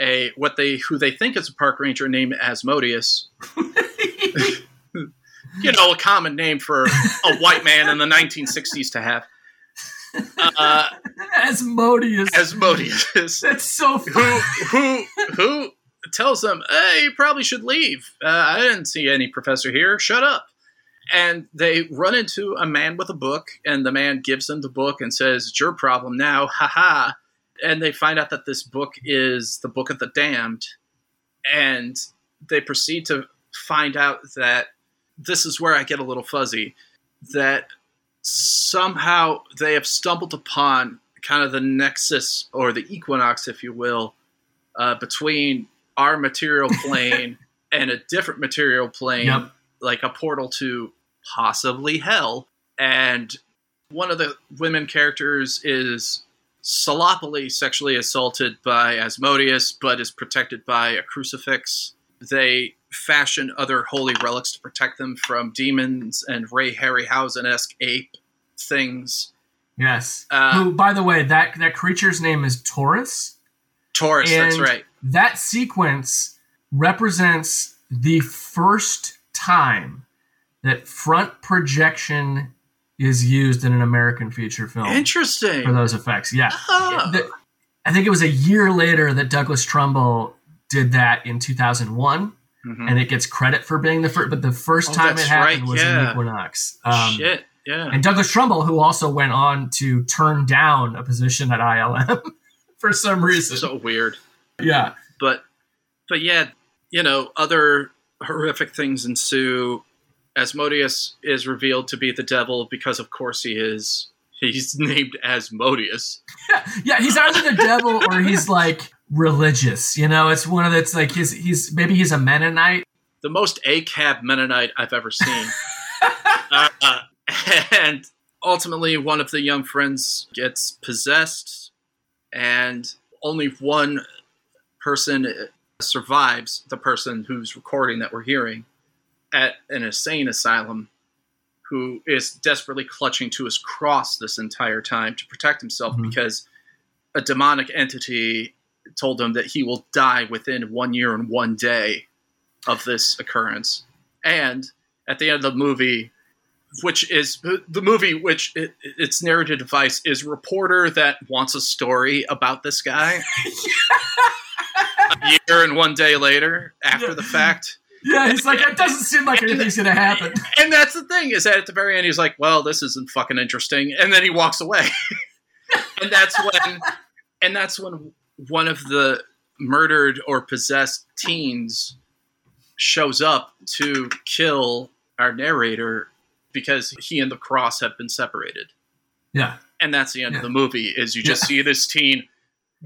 a what they who they think is a park ranger named Asmodeus. you know, a common name for a white man in the 1960s to have. Uh, asmodeus Asmodeus that's so who who who tells them, "Hey, you probably should leave. Uh, I didn't see any professor here. Shut up." And they run into a man with a book, and the man gives them the book and says, "It's your problem now." Ha ha. And they find out that this book is the Book of the Damned, and they proceed to find out that this is where I get a little fuzzy. That somehow they have stumbled upon kind of the nexus or the equinox, if you will, uh, between our material plane and a different material plane, Yep. like a portal to possibly hell. And one of the women characters is sloppily sexually assaulted by Asmodeus, but is protected by a crucifix. They fashion other holy relics to protect them from demons and Ray Harryhausen esque ape things. yes Uh, who by the way that that creature's name is taurus Taurus, that's right. That sequence represents the first time that front projection is used in an American feature film Interesting. for those effects. Yeah. Ah. The- I think it was a year later that Douglas Trumbull did that in 2001, Mhm. and it gets credit for being the first. But the first Oh, time it happened right, was in. Equinox. Um, Shit, yeah. and Douglas Trumbull, who also went on to turn down a position at ILM for some reason. so weird. yeah. But but yeah, you know, other horrific things ensue. Asmodeus is revealed to be the devil because of course he is. He's named Asmodeus. Yeah, he's either the devil or he's like religious. You know, it's one of the, it's like he's he's maybe he's a Mennonite. The most ACAB Mennonite I've ever seen. uh, uh, and ultimately, one of the young friends gets possessed, and only one person survives the person who's recording that we're hearing at an insane asylum who is desperately clutching to his cross this entire time to protect himself Mhm. because a demonic entity told him that he will die within one year and one day of this occurrence. And at the end of the movie, which is the movie, which it, its narrative device is reporter that wants a story about this guy. a year and one day later, after the fact. Yeah, he's like, it doesn't seem like anything's gonna happen. And that's the thing is that at the very end, he's like, "Well, this isn't fucking interesting," and then he walks away. and that's when, and that's when one of the murdered or possessed teens shows up to kill our narrator because he and the cross have been separated. Yeah, And that's the end Yeah. of the movie is you just Yeah. see this teen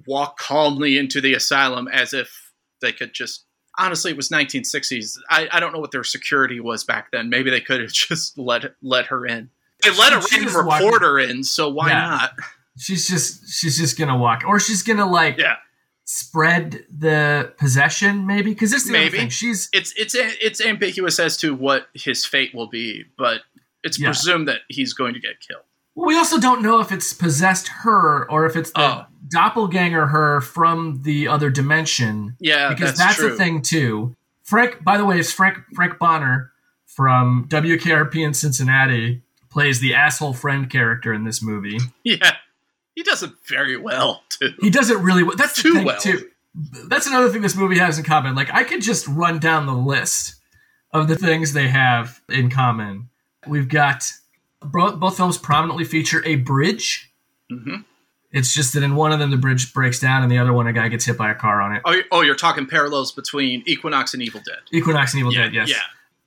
walk calmly into the asylum as if they could just honestly it was 1960s. I, I don't know what their security was back then. Maybe they could have just let let her in. They let a random reporter in, so why Yeah. not? She's just she's just gonna walk, or she's gonna like Yeah. spread the possession, maybe because this the Maybe. thing. She's It's it's it's ambiguous as to what his fate will be, but it's Yeah. presumed that he's going to get killed. Well, we also don't know if it's possessed her or if it's the Oh. doppelganger her from the other dimension. Yeah, because that's, that's, the thing too. Frank, by the way, is Frank Frank Bonner from WKRP in Cincinnati plays the asshole friend character in this movie. Yeah, he does it very well too. He does it really well. That's Too well. too. That's another thing this movie has in common. Like I could just run down the list of the things they have in common. We've got both, both films prominently feature a bridge. hmm It's just that in one of them the bridge breaks down, and the other one a guy gets hit by a car on it. Oh, oh, you're talking parallels between Equinox and Evil Dead. Equinox and Evil yeah, Dead, yes. yeah.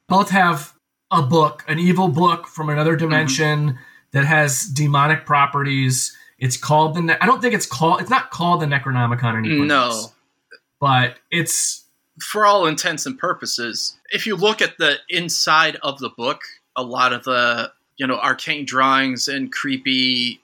Both have a book, an evil book from Mm-hmm. another dimension that has demonic properties. It's called the. Ne- I don't think it's called. It's not called the Necronomicon Equinox. No, but it's for all intents and purposes, if you look at the inside of the book, a lot of the you know arcane drawings and creepy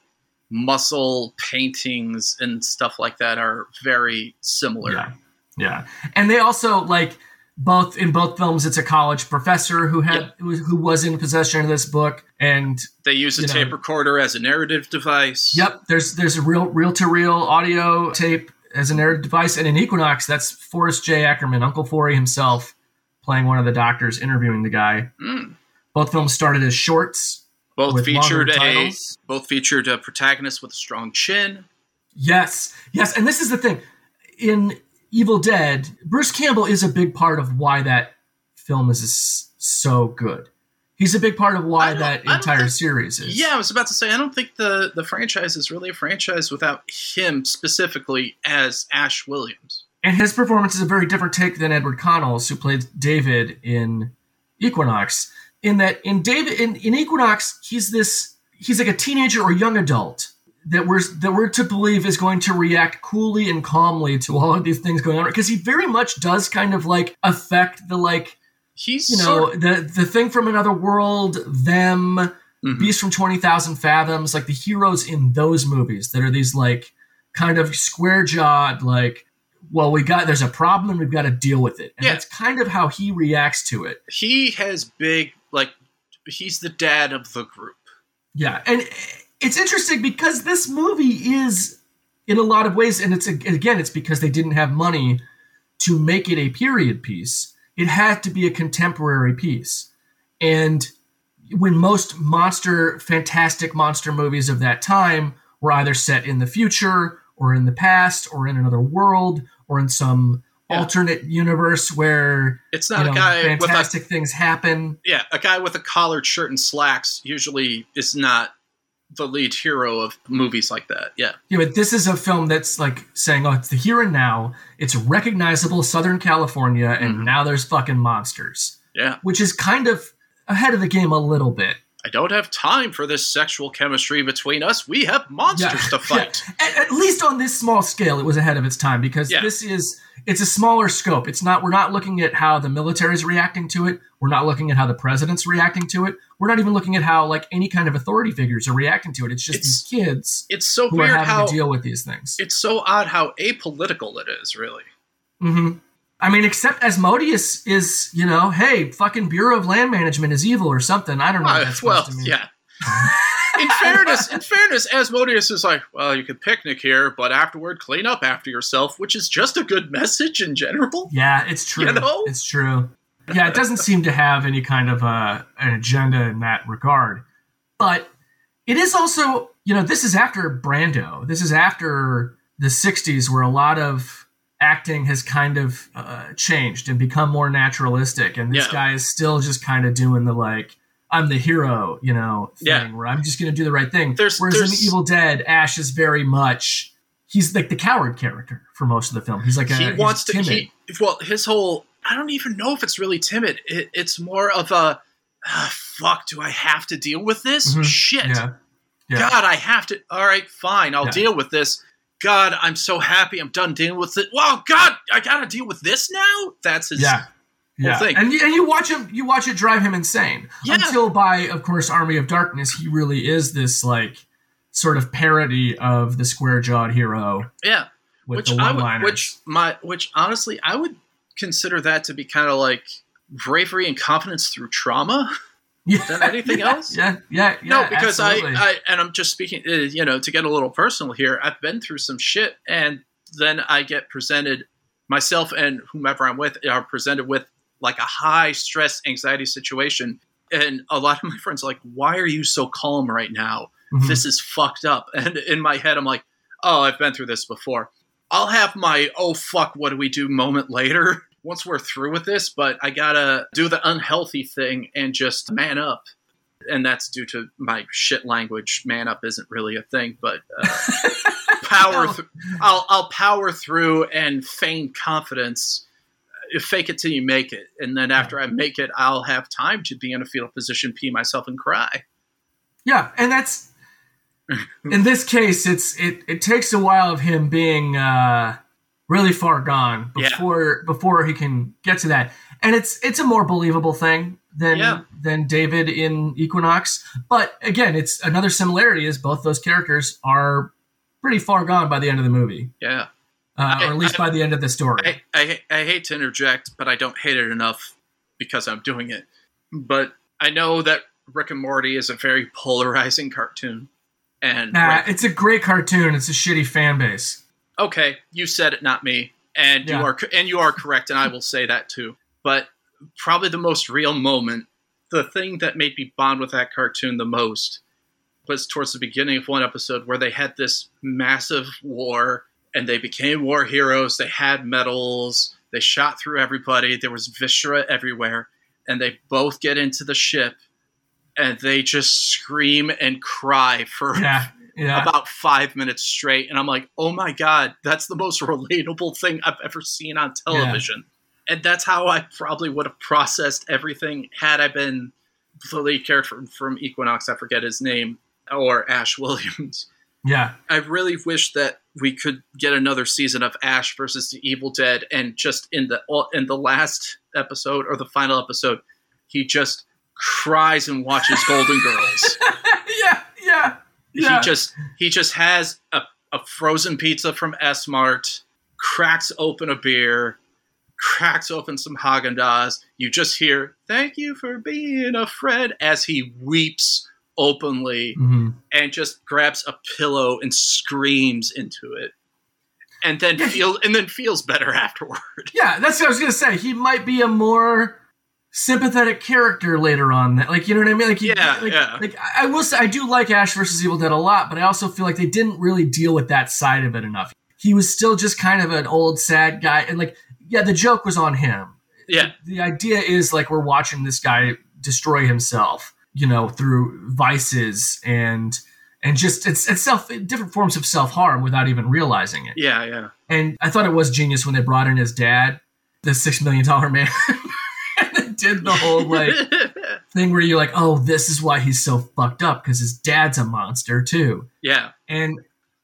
muscle paintings and stuff like that are very similar. Yeah, yeah, and they also like both in both films. It's a college professor who had who, who was in possession of this book, and They use a You know. tape recorder as a narrative device. yep, there's there's a real reel to reel audio tape as a narrative device, and in Equinox, that's Forrest J. Ackerman, Uncle Forry himself, playing one of the doctors, interviewing the guy. Mm. Both films started as shorts. Both featured a titles. both featured a protagonist with a strong chin. Yes, yes, and this is the thing. In Evil Dead, Bruce Campbell is a big part of why that film is so good. He's a big part of why that entire think- series is. Yeah, I was about to say I don't think the the franchise is really a franchise without him specifically as Ash Williams. And his performance is a very different take than Edward Connell's, who played David in Equinox. In that, in David, in, in Equinox, he's this, he's like a teenager or young adult that we're that we're to believe is going to react coolly and calmly to all of these things going on because he very much does kind of like affect the like He's you know the the thing from another world, them, Mhm. Beast from Twenty Thousand Fathoms, like the heroes in those movies that are these like kind of square jawed, like, well, we got there's a problem, we've got to deal with it, and Yeah. that's kind of how he reacts to it. he has big like he's the dad of the group. Yeah, and it's interesting because this movie is, in a lot of ways, and it's again, it's because they didn't have money to make it a period piece. It had to be a contemporary piece, and when most monster, fantastic monster movies of that time were either set in the future or in the past or in another world or in some Yeah. alternate universe where It's you not know, a guy with a fantastic things happen. yeah, a guy with a collared shirt and slacks usually is not the lead hero of movies like that. Yeah. Yeah, but this is a film that's like saying, "Oh, it's the here and now. It's recognizable Southern California, and Mhm. now there's fucking monsters," Yeah. which is kind of ahead of the game a little bit. I don't have time for this sexual chemistry between us. We have monsters to fight. Yeah. At, at least on this small scale, it was ahead of its time because Yeah. this is it's a smaller scope. It's not we're not looking at how the military is reacting to it. We're not looking at how the president's reacting to it. We're not even looking at how like any kind of authority figures are reacting to it. It's just It's these kids It's so who are weird having how to deal with these things. it's so odd how apolitical it is, really. hmm I mean, except Asmodeus is, you know, hey, fucking Bureau of Land Management is evil or something. I don't know. what Uh, that's well, supposed to mean. yeah. in fairness, in fairness, Asmodeus is like, well, you can picnic here, but afterward, clean up after yourself, which is just a good message in general. Yeah, it's true. You know? It's true. Yeah, it doesn't seem to have any kind of uh, an agenda in that regard. But it is also, you know, this is after Brando. This is after the 60s where a lot of acting has kind of uh, changed and become more naturalistic, and this Yeah. guy is still just kind of doing the like. I'm the hero, you know, thing Yeah. where I'm just going to do the right thing. There's- Whereas in there's- Evil Dead, Ash is very much he's like the coward character for most of the film. He's like a, he wants to. timid. He, well, his whole. I don't even know if it's really timid. It, it's more of a. "Ah, fuck, do I have to deal with this? Mhm. Shit. yeah, yeah. God, I have to. All right, fine. I'll deal with this. God, I'm so happy I'm done dealing with it. Wow, God, I gotta deal with this now? That's his. yeah. Yeah, thing. and you, and you watch him, you watch it drive him insane. Yeah. Until by, of course, Army of Darkness, he really is this like sort of parody of the square jawed hero Yeah. with which the I one would, liners. which my, which honestly, I would consider that to be kind of like bravery and confidence through trauma. yeah, than anything yeah, else? Yeah, yeah, yeah. no, because I. I, and I'm just speaking, uh, you know, to get a little personal here. I've been through some shit, and then I get presented myself and whomever I'm with are presented with like a high stress anxiety situation, and a lot of my friends are like, "Why are you so calm right now? Mhm. This is fucked up." And in my head, I'm like, "Oh, I've been through this before." I'll have my "Oh fuck, what do we do?" moment later once we're through with this, but I gotta do the unhealthy thing and just man up and that's due to my shit language. Man up isn't really a thing, but uh, power. Th- I'll I'll power through and feign confidence. uh, Fake it till you make it, and then after I make it, I'll have time to be in a fetal position, pee myself, and cry. Yeah, and that's in this case, it's it it takes a while of him being uh, really far gone Yeah. before before he can get to that, and it's it's a more believable thing than Yeah. than David in Equinox. But again, it's another similarity is both those characters are pretty far gone by the end of the movie, Yeah, uh, I- or at least I- by the end of the story. I, I I hate to interject, but I don't hate it enough because I'm doing it. But I know that Rick and Morty is a very polarizing cartoon, and nah, Rick- it's a great cartoon. It's a shitty fan base. Okay, you said it, not me, and Yeah. you are and you are correct, and I will say that too. But probably the most real moment, the thing that made me bond with that cartoon the most, was towards the beginning of one episode where they had this massive war and they became war heroes. They had medals. They shot through everybody. There was viscera everywhere, and they both get into the ship. And they just scream and cry for Yeah, yeah. about five minutes straight. And I'm like, oh my God, that's the most relatable thing I've ever seen on television. And that's how I probably would have processed everything had I been the lead character from, from Equinox, I forget his name, or Ash Williams. yeah. I really wish that we could get another season of Ash versus the Evil Dead, and just in the in the last episode or the final episode, he just cries and watches Golden Girls yeah, yeah, yeah. he just he just has a, a frozen pizza from S Mart, cracks open a beer, cracks open some Haagen Dazs. You just hear "Thank you for being a friend" as he weeps openly Mhm. and just grabs a pillow and screams into it, and then feel and then feels better afterward. Yeah, that's what I was gonna say. He might be a more sympathetic character later on. that Like you know what I mean? Like Yeah, like, yeah. Like I will say, I do like Ash versus Evil Dead a lot, but I also feel like they didn't really deal with that side of it enough. He was still just kind of an old sad guy, and like yeah, the joke was on him. Yeah, The idea is like we're watching this guy destroy himself, you know, through vices and and just it's it's self different forms of self harm without even realizing it. yeah, yeah. And I thought it was genius when they brought in his dad, the six million dollar man, did the whole like thing where you're like, oh, this is why he's so fucked up because his dad's a monster too. yeah. And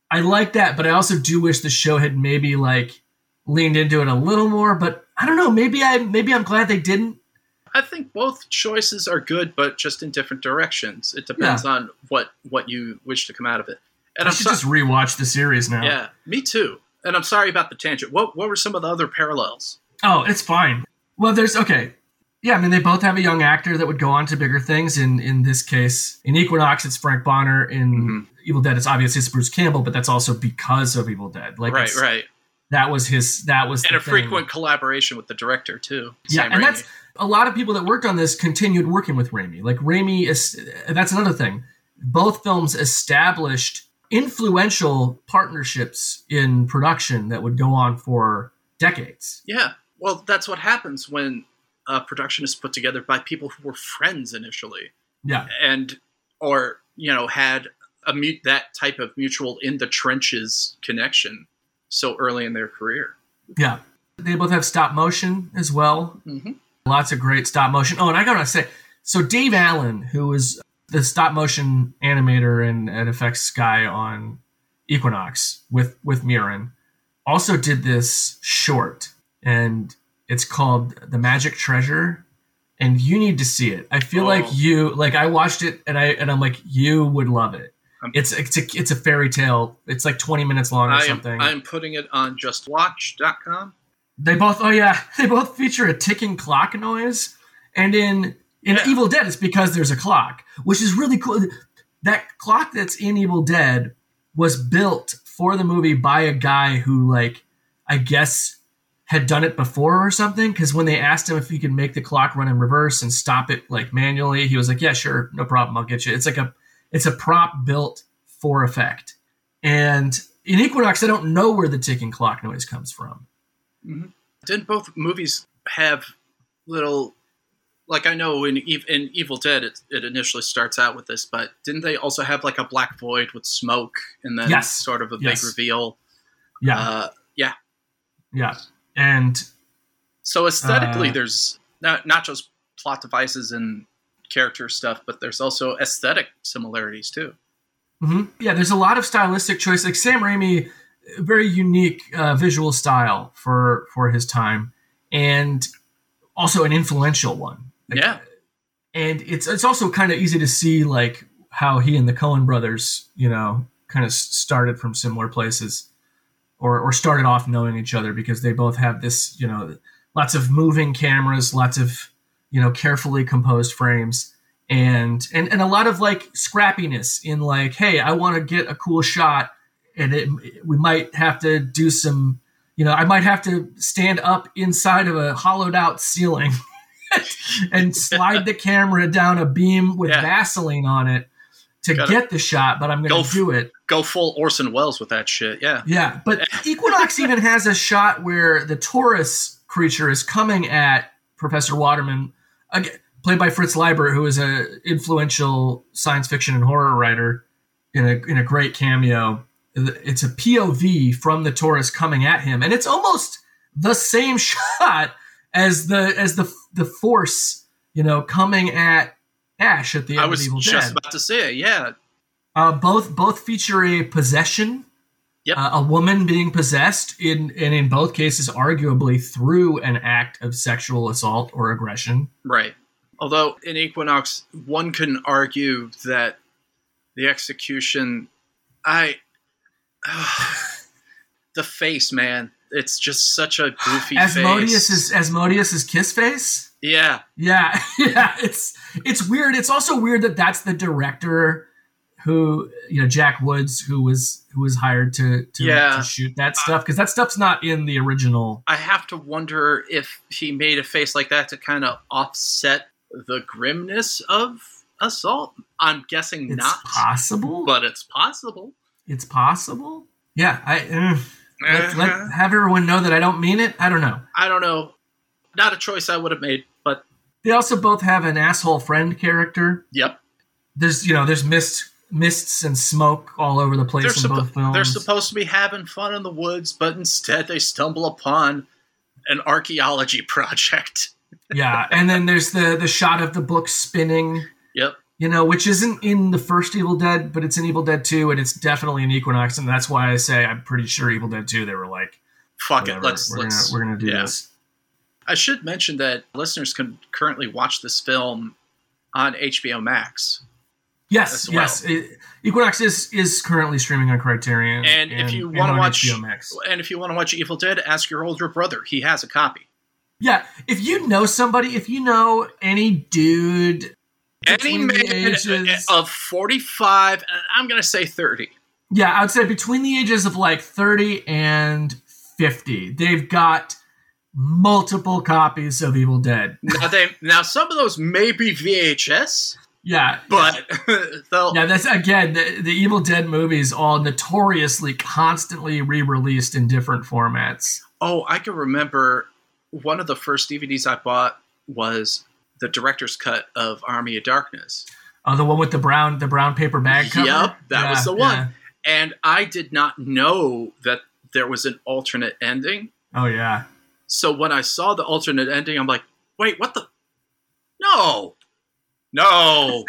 I like that, but I also do wish the show had maybe like leaned into it a little more. But I don't know, maybe I maybe I'm glad they didn't. I think both choices are good, but just in different directions. It depends on what what you wish to come out of it. And I I'm should so- just rewatch the series now. yeah, me too. And I'm sorry about the tangent. What what were some of the other parallels? Oh, it's fine. Well, there's okay. Yeah, I mean they both have a young actor that would go on to bigger things. In in this case, in Equinox, it's Frank Bonner. In Mhm. Evil Dead, it's obviously it's Bruce Campbell, but that's also because of Evil Dead. Like, right, right. That was his. That was And a thing. frequent collaboration with the director too. Yeah, Sam and Raimi. that's a lot of people that worked on this continued working with Raimi. Like Raimi is. That's another thing. Both films established influential partnerships in production that would go on for decades. Yeah. Well, that's what happens when a production is put together by people who were friends initially, Yeah, and or you know had a mute that type of mutual in the trenches connection so early in their career. yeah. They both have stop motion as well. Mm-hmm. Lots of great stop motion. Oh, and I gotta say, so Dave Allen, who was the stop motion animator and, and effects guy on Equinox with with Muren, also did this short, and it's called The Magic Treasure. And you need to see it. I feel Oh. like you like I watched it and I and I'm like you would love it. I'm- It's it's a it's a fairy tale. It's like 20 minutes long or I am, something. I'm putting it on justwatch.com. They both oh yeah, they both feature a ticking clock noise. And in in Yeah. Evil Dead it's because there's a clock, which is really cool. That clock that's in Evil Dead was built for the movie by a guy who like I guess had done it before or something because when they asked him if he could make the clock run in reverse and stop it like manually, he was like, "Yeah, sure, no problem, I'll get you." It's like a it's a prop built for effect. And in Equinox, I don't know where the ticking clock noise comes from. mm-hmm. Didn't both movies have little? Like I know in in Evil Dead, it, it initially starts out with this, but didn't they also have like a black void with smoke and then Yes. sort of a Yes. big reveal? Yeah, Uh, yeah. yeah, and So aesthetically, Uh, there's not not just plot devices and character stuff, but there's also aesthetic similarities too. hmm Yeah, there's a lot of stylistic choice. Like Sam Raimi, very unique uh, visual style for for his time, and also an influential one. Like, Yeah. and it's it's also kind of easy to see like how he and the Coen brothers, you know, kind of started from similar places, or or started off knowing each other because they both have this, you know, lots of moving cameras, lots of you know carefully composed frames and and and a lot of like scrappiness in like hey i want to get a cool shot and it, we might have to do some you know i might have to stand up inside of a hollowed out ceiling and slide the camera down a beam with Yeah. vaseline on it to Gotta- get the shot but i'm going to do it Go full Orson Welles with that shit. Yeah. yeah, but Equinox even has a shot where the Taurus creature is coming at Professor Waterman, again, played by Fritz Leiber, who is a influential science fiction and horror writer in a in a great cameo. It's a POV from the Taurus coming at him, and it's almost the same shot as the as the the Force, you know, coming at Ash at the end I of was Evil just Dead. about to say it. Yeah. Uh, both both feature a possession, Yep. uh, a woman being possessed in and in both cases, arguably through an act of sexual assault or aggression. Right. Although in Equinox, one can argue that the execution, I, the face, man, it's just such a goofy Asmodeus face. is Asmodeus's kiss face. yeah, Yeah, yeah, it's it's weird. It's also weird that that's the director who you know Jack Woods who was who was hired to to, Yeah. to shoot that stuff because that stuff's not in the original. I have to wonder if he made a face like that to kind of offset the grimness of assault. I'm guessing It's not, possible, but it's possible. it's possible. Yeah, I. uh, let, let Uh-huh. have everyone know that I don't mean it. I don't know. I don't know. Not a choice I would have made, but They also both have an asshole friend character. yep. There's you know there's mist mists and smoke all over the place they're, in suppo- both films. they're supposed to be having fun in the woods, but instead they stumble upon an archaeology project. yeah, and then there's the the shot of the book spinning. Yep. You know, which isn't in the first Evil Dead, but it's in Evil Dead 2, and it's definitely in Equinox, and that's why I say I'm pretty sure Evil Dead 2, they were like, Fuck whatever, it, let's we're, let's. gonna, we're gonna do yeah. this. I should mention that listeners can currently watch this film on HBO Max. Yes, well. yes. It- Equinox is is currently streaming on Criterion, And if you wanna watch- Max. And if you want to watch Evil Dead, ask your older brother. He has a copy. Yeah, if you know somebody, if you know any dude, Any man of 45, I'm going to say 30. yeah, I would say between the ages of like thirty and fifty, they've got multiple copies of Evil Dead. Now, they, now some of those may be VHS, Yeah, but they'll. yeah, that's again the, the Evil Dead movies, all notoriously constantly re-released in different formats. Oh, I can remember one of the first DVDs I bought was the director's cut of Army of Darkness. Oh, the one with the brown the brown paper bag cover. Yep, that Yeah, was the one. yeah. And I did not know that there was an alternate ending. Oh yeah. So when I saw the alternate ending, I'm like, wait, what the? No, no,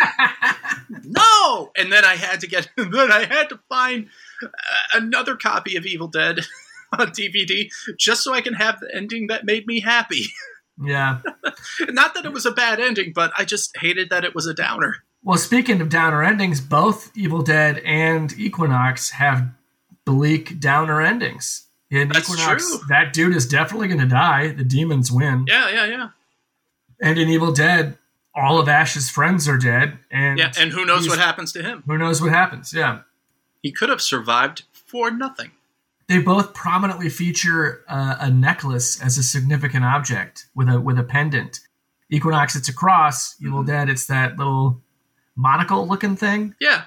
no! And then I had to get, then I had to find uh, another copy of Evil Dead on DVD just so I can have the ending that made me happy. Yeah. Not that it was a bad ending, but I just hated that it was a downer. Well, speaking of downer endings, both Evil Dead and Equinox have bleak downer endings. In That's Equinox, true. that dude is definitely going to die. The demons win. Yeah, yeah, yeah, And in Evil Dead, all of Ash's friends are dead, and yeah. And who knows what happens to him? who knows what happens? Yeah. He could have survived for nothing. They both prominently feature uh, a necklace as a significant object with a with a pendant. Equinox, it's a cross. Evil Mm-hmm. Dead, it's that little monocle looking thing. Yeah,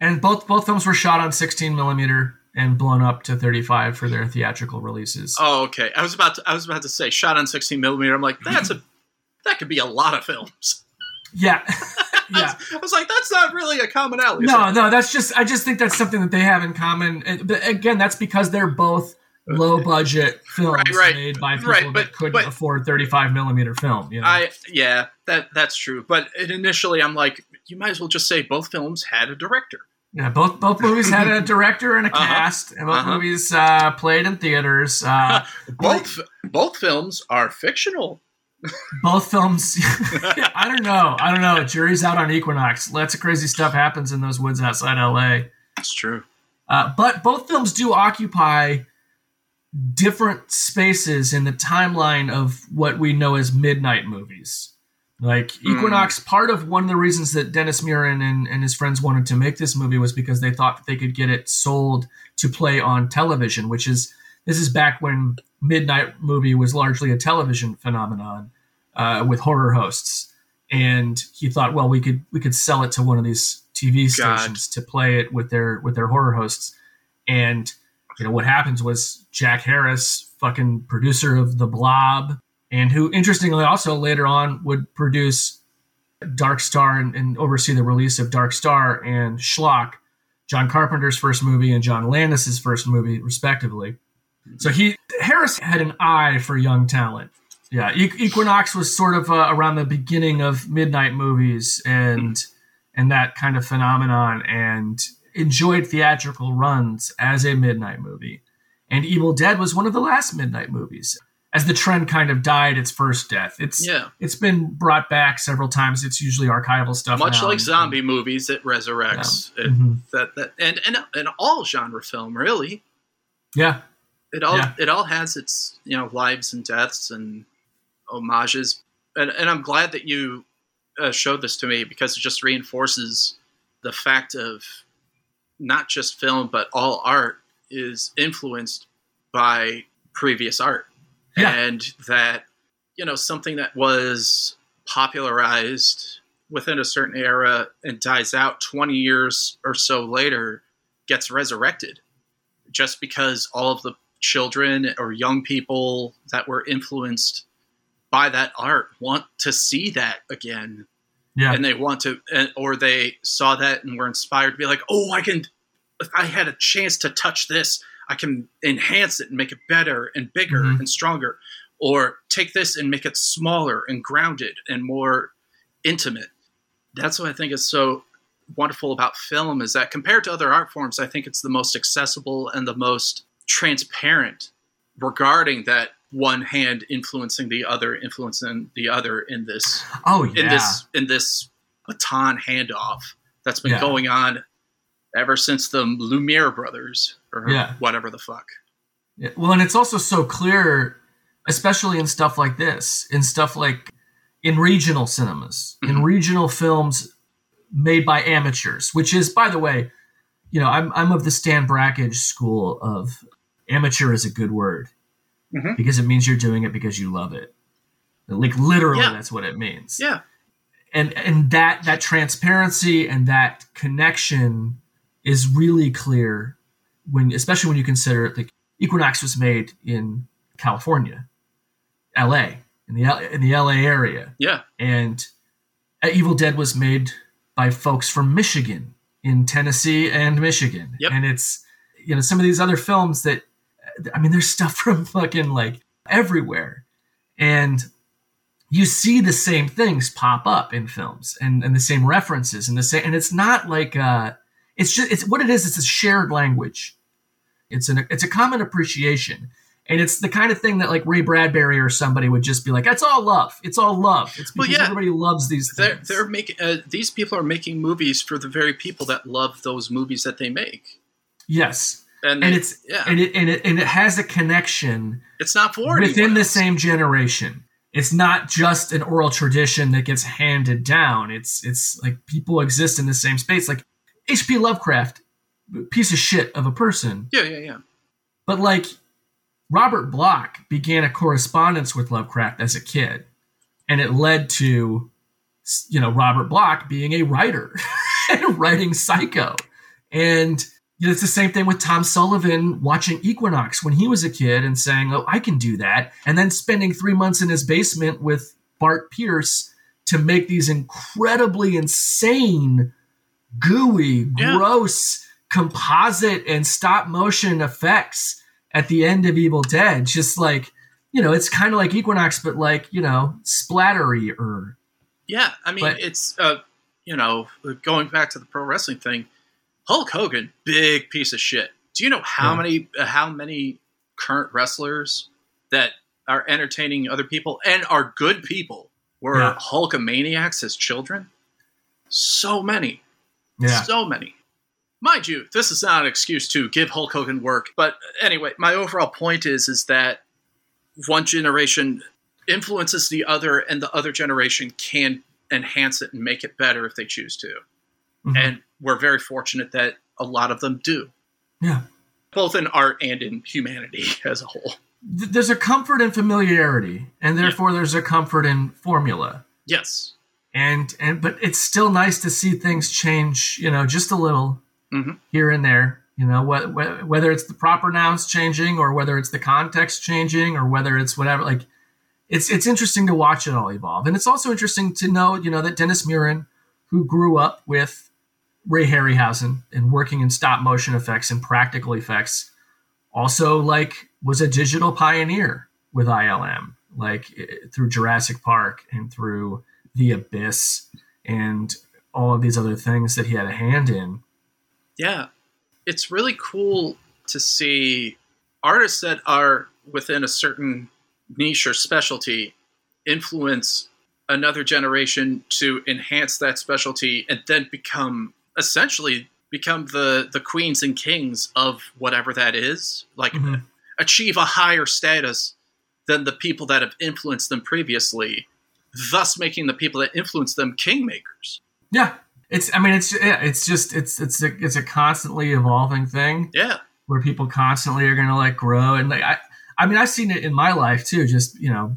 And both both films were shot on 16 millimeter and blown up to 35 for their theatrical releases. Oh, okay. I was about to. I was about to say shot on 16 millimeter. I'm like, that's a. That could be a lot of films. Yeah, yeah. I was like, that's not really a commonality. No, no, that's just I just think that's something that they have in common. Uh, But again, that's because they're both low budget films Right, right. made by people Right, that but- couldn't but- afford 35 millimeter film. You know? I yeah, that that's true. But initially, I'm like, you might as well just say both films had a director. Yeah, both both movies had a director and a Uh-huh. cast, and both Uh-huh. movies uh, played in theaters. Uh, Both both films are fictional. Both films, I don't know, I don't know. Jury's out on Equinox. Lots of crazy stuff happens in those woods outside L.A. That's true. Uh, but both films do occupy different spaces in the timeline of what we know as midnight movies. Like Equinox, part of one of the reasons that Dennis Muren and, and his friends wanted to make this movie was because they thought that they could get it sold to play on television, which is this is back when midnight movie was largely a television phenomenon uh, with horror hosts. And he thought, well, we could we could sell it to one of these TV God. stations to play it with their with their horror hosts. And you know what happens was Jack Harris, fucking producer of The Blob, and who interestingly also later on would produce Dark Star and, and oversee the release of Dark Star and Schlock, John Carpenter's first movie and John Landis's first movie, respectively. So he Harris had an eye for young talent. Yeah, Equinox was sort of uh, around the beginning of midnight movies and and that kind of phenomenon, and enjoyed theatrical runs as a midnight movie. And Evil Dead was one of the last midnight movies. As the trend kind of died its first death, it's Yeah. it's been brought back several times. It's usually archival stuff. Much like zombie movies, it resurrects. It, Mhm. that, that and, and and all genre film really. Yeah, It all Yeah. it all has its you know lives and deaths and homages, and and I'm glad that you uh, showed this to me because it just reinforces the fact of not just film but all art is influenced by previous art, Yeah. and that you know something that was popularized within a certain era and dies out 20 years or so later gets resurrected just because all of the children or young people that were influenced by that art want to see that again. Yeah, and they want to or they saw that and were inspired to be like oh i can if i had a chance to touch this i can enhance it and make it better and bigger Mhm. and stronger. Or take this and make it smaller and grounded and more intimate. That's what i think is so wonderful about film is that compared to other art forms i think it's the most accessible and the most transparent regarding that one hand influencing the other influencing the other in this oh yeah, in this in this baton handoff that's been Yeah. going on ever since the Lumiere brothers or Yeah. whatever the fuck. Yeah, Well, and it's also so clear, especially in stuff like this, in stuff like in regional cinemas, in Mhm. regional films made by amateurs, which is, by the way, you know, I'm, I'm of the Stan Brakhage school of amateur is a good word Mhm. because it means you're doing it because you love it. Like literally, Yeah. that's what it means Yeah, and and that that transparency and that connection is really clear when especially when you consider like equinox was made in California, L.A. in the L- in the L.A. area, Yeah. and uh, Evil Dead was made by folks from Michigan, in Tennessee and Michigan, Yep. and it's you know some of these other films that I mean, there's stuff from fucking like everywhere, and you see the same things pop up in films and, and the same references and the same and it's not like uh it's just it's what it is it's a shared language. It's an it's a common appreciation. And it's the kind of thing that like ray bradbury or somebody would just be like that's all love. It's all love. It's Well, yeah. everybody loves these They're things. they're making uh, these people are making movies for the very people that love those movies that they make, yes and, and they- it's yeah, and it and it and it has a connection it's not for within the same generation. It's not just an oral tradition that gets handed down. It's it's like people exist in the same space. Like H.P. Lovecraft, piece of shit of a person, Yeah, yeah, yeah. but like Robert Bloch began a correspondence with Lovecraft as a kid, and it led to you know Robert Bloch being a writer and writing Psycho, and it's the same thing with Tom Sullivan watching Equinox when he was a kid and saying, "Oh, I can do that," and then spending three months in his basement with Bart Pierce to make these incredibly insane, gooey, Yeah. gross composite and stop motion effects at the end of Evil Dead. Just like you know, it's kind of like Equinox, but like you know, splattery or Yeah, I mean, But- it's uh, you know, going back to the pro wrestling thing, Hulk Hogan, big piece of shit. Do you know how Yeah. many uh, how many current wrestlers that are entertaining other people and are good people were Yeah. Hulkamaniacs as children? So many, yeah, so many. Mind you, this is not an excuse to give Hulk Hogan work, but anyway, my overall point is is that one generation influences the other, and the other generation can enhance it and make it better if they choose to. Mhm. And we're very fortunate that a lot of them do, yeah. both in art and in humanity as a whole. There's a comfort in familiarity, and therefore there's a comfort in formula. Yes. and and but it's still nice to see things change you know just a little Mhm. here and there you know wh- wh- whether it's the proper nouns changing or whether it's the context changing or whether it's whatever like it's it's interesting to watch it all evolve and it's also interesting to know you know that dennis muren who grew up with ray harryhausen and working in stop motion effects and practical effects also like was a digital pioneer with ilm like eh, through jurassic park and through the abyss and all of these other things that he had a hand in Yeah. It's really cool to see artists that are within a certain niche or specialty influence another generation to enhance that specialty and then become essentially become the the queens and kings of whatever that is. Like Mhm. achieve a higher status than the people that have influenced them previously thus making the people that influence them kingmakers. Yeah. It's i mean it's yeah, it's just it's it's a, it's a constantly evolving thing yeah. where people constantly are going to like grow. And like i i mean i've seen it in my life too just you know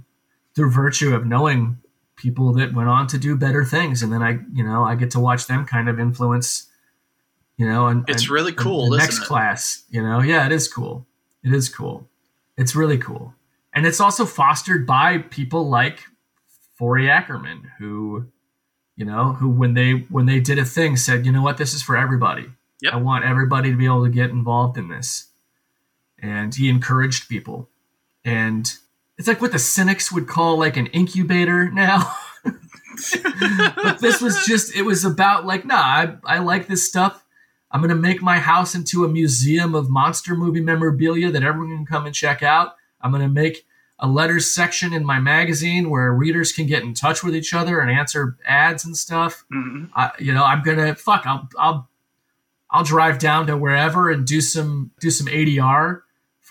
through virtue of knowing people that went on to do better things. And then i you know i get to watch them kind of influence you know and It's and- really cool, next it? class you know? Yeah it is cool. It is cool. It's really cool. And it's also fostered by people like Forry Ackerman who you know who when they when they did a thing said you know what? This is for everybody. Yep. I want everybody to be able to get involved in this. And he encouraged people. And it's like what the cynics would call like an incubator now. But this was just it was about like nah I, I like this stuff. I'm gonna make my house into a museum of monster movie memorabilia that everyone can come and check out. I'm gonna make a letters section in my magazine where readers can get in touch with each other and answer ads and stuff. Mhm. I, you know i'm gonna fuck i'll i'll i'll drive down to wherever and do some do some adr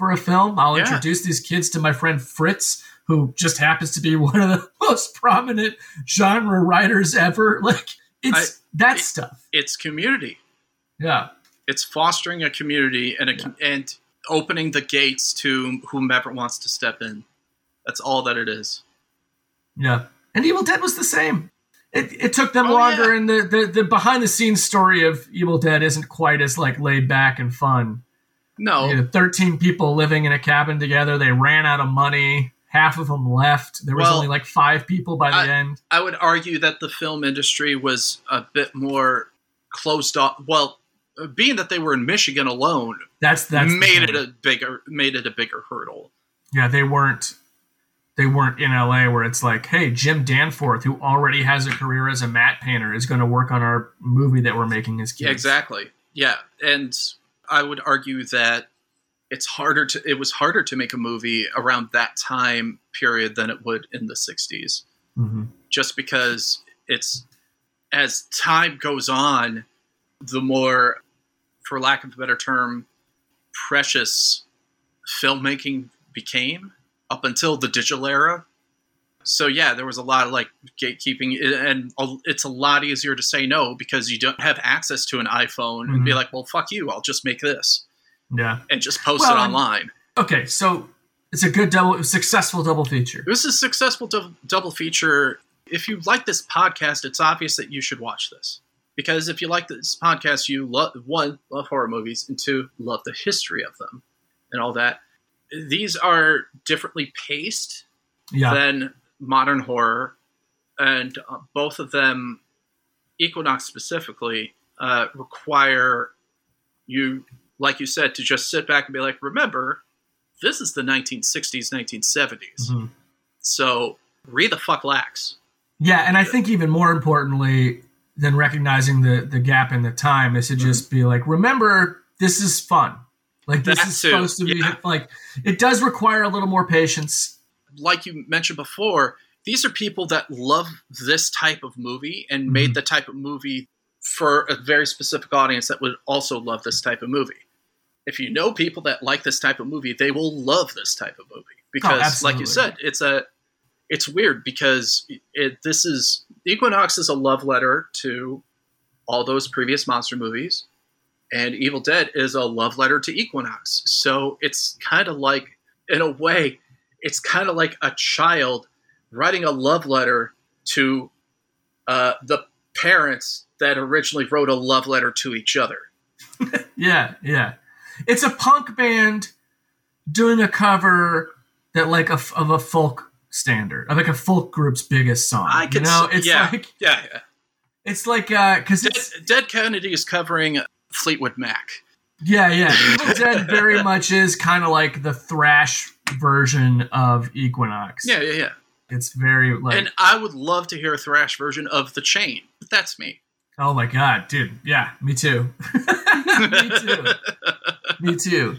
for a film i'll Yeah. introduce these kids to my friend fritz who just happens to be one of the most prominent genre writers ever like it's that it- stuff it's community yeah it's fostering a community and a, com- and opening the gates to whomever wants to step in that's all that it is Yeah. And Evil Dead was the same. It, it took them Oh, longer, yeah. and the, the, the behind the scenes story of Evil Dead isn't quite as like laid back and fun. No, You had 13 people living in a cabin together. They ran out of money. Half of them left. There was Well, only like five people by the I- end. I would argue that the film industry was a bit more closed off. Well, being that they were in Michigan alone That's that's made it a bigger made it a bigger hurdle. yeah. They weren't they weren't in LA where it's like, hey, Jim Danforth, who already has a career as a matte painter, is going to work on our movie that we're making as kids. Exactly. Yeah, and I would argue that it's harder to it was harder to make a movie around that time period than it would in the 60s hmm just because it's as time goes on the more for lack of a better term precious filmmaking became up until the digital era so yeah there was a lot of like gatekeeping and it's a lot easier to say no because you don't have access to an iphone and be Mhm. like well fuck you i'll just make this Yeah. and just post Well, it online Okay, so it's a good double, successful double feature. It was a successful dou- double feature. If you like this podcast, it's obvious that you should watch this. Because if you like this podcast, you love one, love horror movies, and two, love the history of them and all that. These are differently paced Yeah. than modern horror, and uh, both of them, Equinox specifically, uh, require you, like you said, to just sit back and be like, remember, this is the 1960s, 1970s. Mhm. So read the fuck lax. Yeah, and I think even more importantly than recognizing the the gap in the time is to Mm-hmm. just be like, remember, this is fun. Like this That is too, supposed to be yeah. like it does require a little more patience. Like you mentioned before, these are people that love this type of movie and made mm-hmm. the type of movie for a very specific audience that would also love this type of movie. If you know people that like this type of movie, they will love this type of movie because, like you said, it's a it's weird because it this is Equinox is a love letter to all those previous monster movies, and Evil Dead is a love letter to Equinox. So it's kind of like, in a way, it's kind of like a child writing a love letter to uh, the parents that originally wrote a love letter to each other. Yeah, yeah. It's a punk band doing a cover that like a, of a folk standard, of like a folk group's biggest song. I you could know, it's yeah. like Yeah, yeah. it's like uh because Dead, it's Dead Kennedy is covering Fleetwood Mac. yeah, yeah. Dead very much is kind of like the thrash version of Equinox. Yeah, yeah, yeah. It's very like and I would love to hear a thrash version of The Chain. But that's me. oh my god, dude. Yeah, me too. me too. Me too.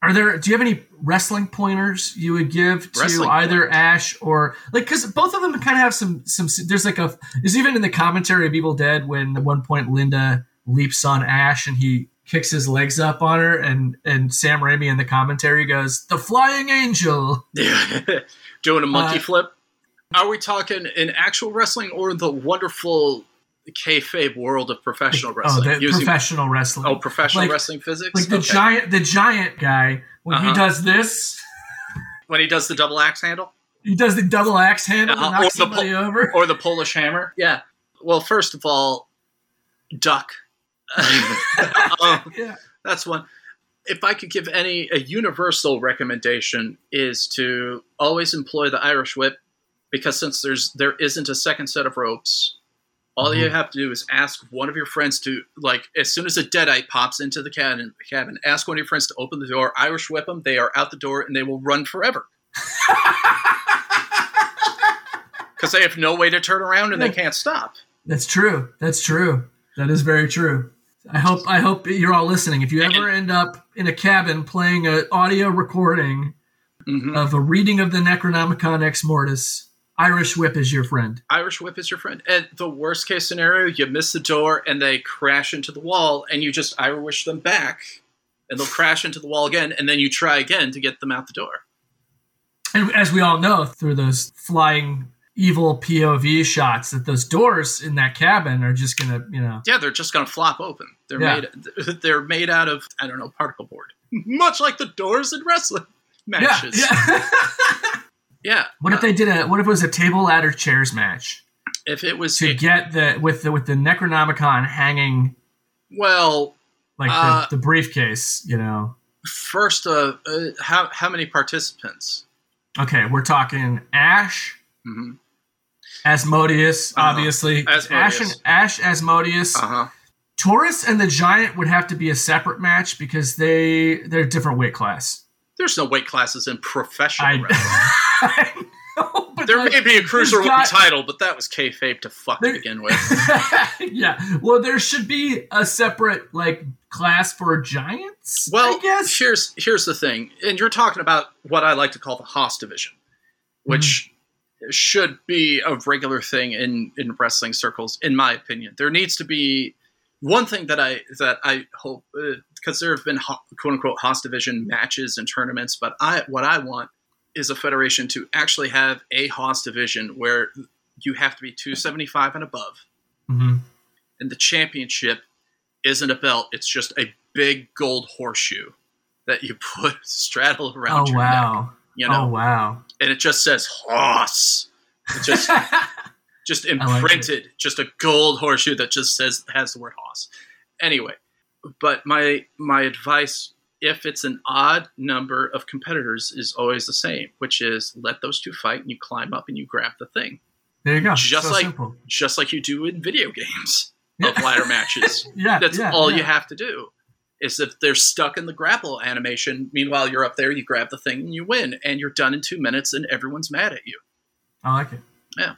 Are there? Do you have any wrestling pointers you would give to Wrestling either pointers? Ash or like? Because both of them kind of have some some. There's like a. There's even in the commentary of Evil Dead when at one point Linda leaps on Ash and he kicks his legs up on her and and Sam Raimi in the commentary goes the flying angel. Doing a monkey Uh, flip. Are we talking in actual wrestling or the wonderful kayfabe world of professional Oh, wrestling? the professional wrestling. oh, professional like- wrestling physics? like the Okay. giant the giant guy when he Uh-huh. does this. When he does the double axe handle? He does the double axe handle Uh-huh, and knocks or the somebody over. Or the Polish hammer? Yeah. Well, first of all, duck. Um, yeah. That's one. If I could give any a universal recommendation is to always employ the Irish whip because since there's there isn't a second set of ropes, all you Mhm. have to do is ask one of your friends to like as soon as a deadite pops into the cabin, cabin, ask one of your friends to open the door, Irish whip them, they are out the door and they will run forever because they have no way to turn around and they can't stop. That's true. That's true. That is very true. I hope I hope you're all listening. If you ever end up in a cabin playing an audio recording Mhm. of a reading of the Necronomicon Ex Mortis, Irish Whip is your friend. Irish whip is your friend. And the worst case scenario, you miss the door and they crash into the wall, and you just Irish them back, and they'll crash into the wall again, and then you try again to get them out the door. And as we all know, through those flying evil POV shots, that those doors in that cabin are just gonna, you know, Yeah, they're just gonna flop open. They're Yeah. made. They're made out of I don't know particle board, much like the doors in wrestling matches. yeah. Yeah. what if they did a? What if it was a table ladder chairs match If it was to get the with the with the Necronomicon hanging well, like Uh, the, the briefcase, you know? First, uh, uh, how how many participants? Okay, we're talking Ash, hmm Asmodeus, Uh-huh. obviously. Ash Asmodeus. and Ash, Asmodeus. Uh huh. Taurus and the Giant would have to be a separate match because they they're a different weight class. There's no weight classes in professional I, wrestling. Know, but There like, may be a cruiserweight got- title, but that was kayfabe to fuck to There- begin with. yeah. Well, there should be a separate like class for giants. Well, I guess. here's here's the thing, and you're talking about what I like to call the Hoss division, which Mm-hmm. Should be a regular thing in in wrestling circles, in my opinion. There needs to be one thing that I that I hope because there have been ho- quote unquote Hoss division matches and tournaments, but I what I want is a federation to actually have a Hoss division where you have to be 275 and above Mhm. and the championship isn't a belt it's just a big gold horseshoe that you put straddle around Oh your neck wow. You oh, know Oh wow. and it just says Hoss it just just like imprinted just a gold horseshoe that just says has the word Hoss anyway but my my advice if it's an odd number of competitors is always the same which is let those two fight and you climb up and you grab the thing there you go. Just so like- simple. just like you do in video games Yeah. of ladder matches Yeah. That's yeah, all yeah. you have to do. Is if they're stuck in the grapple animation, meanwhile you're up there, you grab the thing and you win, and you're done in two minutes, and everyone's mad at you. I like it. Yeah.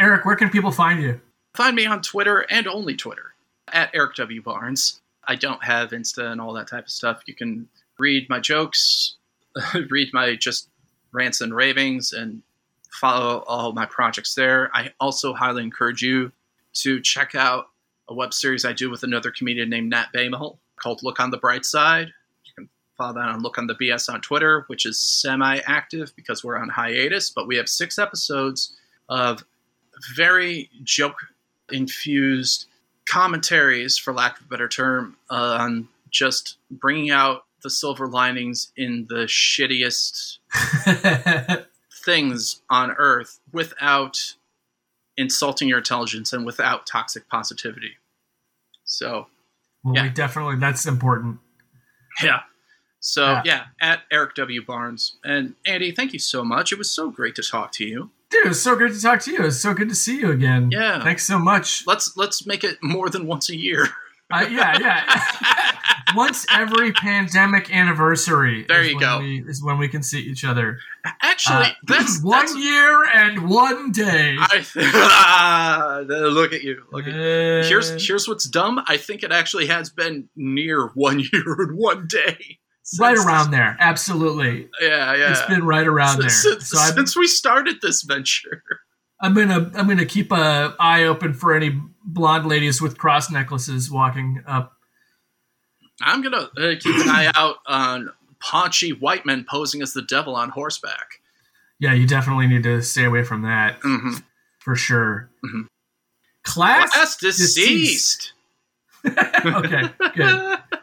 Eric, where can people find you? Find me on Twitter and only Twitter at Eric W Barnes. I don't have Insta and all that type of stuff. You can read my jokes, read my just rants and ravings, and follow all my projects there. I also highly encourage you to check out a web series I do with another comedian named Nat Baymel called Look on the Bright Side. You can follow that on Look on the BS on Twitter, which is semi active because we're on hiatus, but we have six episodes of very joke infused commentaries, for lack of a better term, on just bringing out the silver linings in the shittiest things on earth without insulting your intelligence and without toxic positivity. So, well, Yeah. we definitely that's important. yeah. So, Yeah. yeah. at Eric W. Barnes. And Andy, thank you so much. It was so great to talk to you. Dude, it's so great to talk to you. It's so good to see you again. Yeah. Thanks so much. Let's let's make it more than once a year. Uh, yeah, yeah. Once every pandemic anniversary. There is you when go. We, is when we can see each other. Actually, Uh, that's one that's, year and one day. I th- look at you. Look at you. Uh, Here's here's what's dumb. I think it actually has been near one year and one day. right since- around there. Absolutely. Yeah, yeah. It's been right around there. since, So since we started this venture. I'm gonna I'm gonna keep a eye open for any blonde ladies with cross necklaces walking up. I'm gonna uh, keep an eye out on paunchy white men posing as the devil on horseback. Yeah, you definitely need to stay away from that Mm-hmm. for sure. Mhm. Class Class deceased. deceased. okay, good.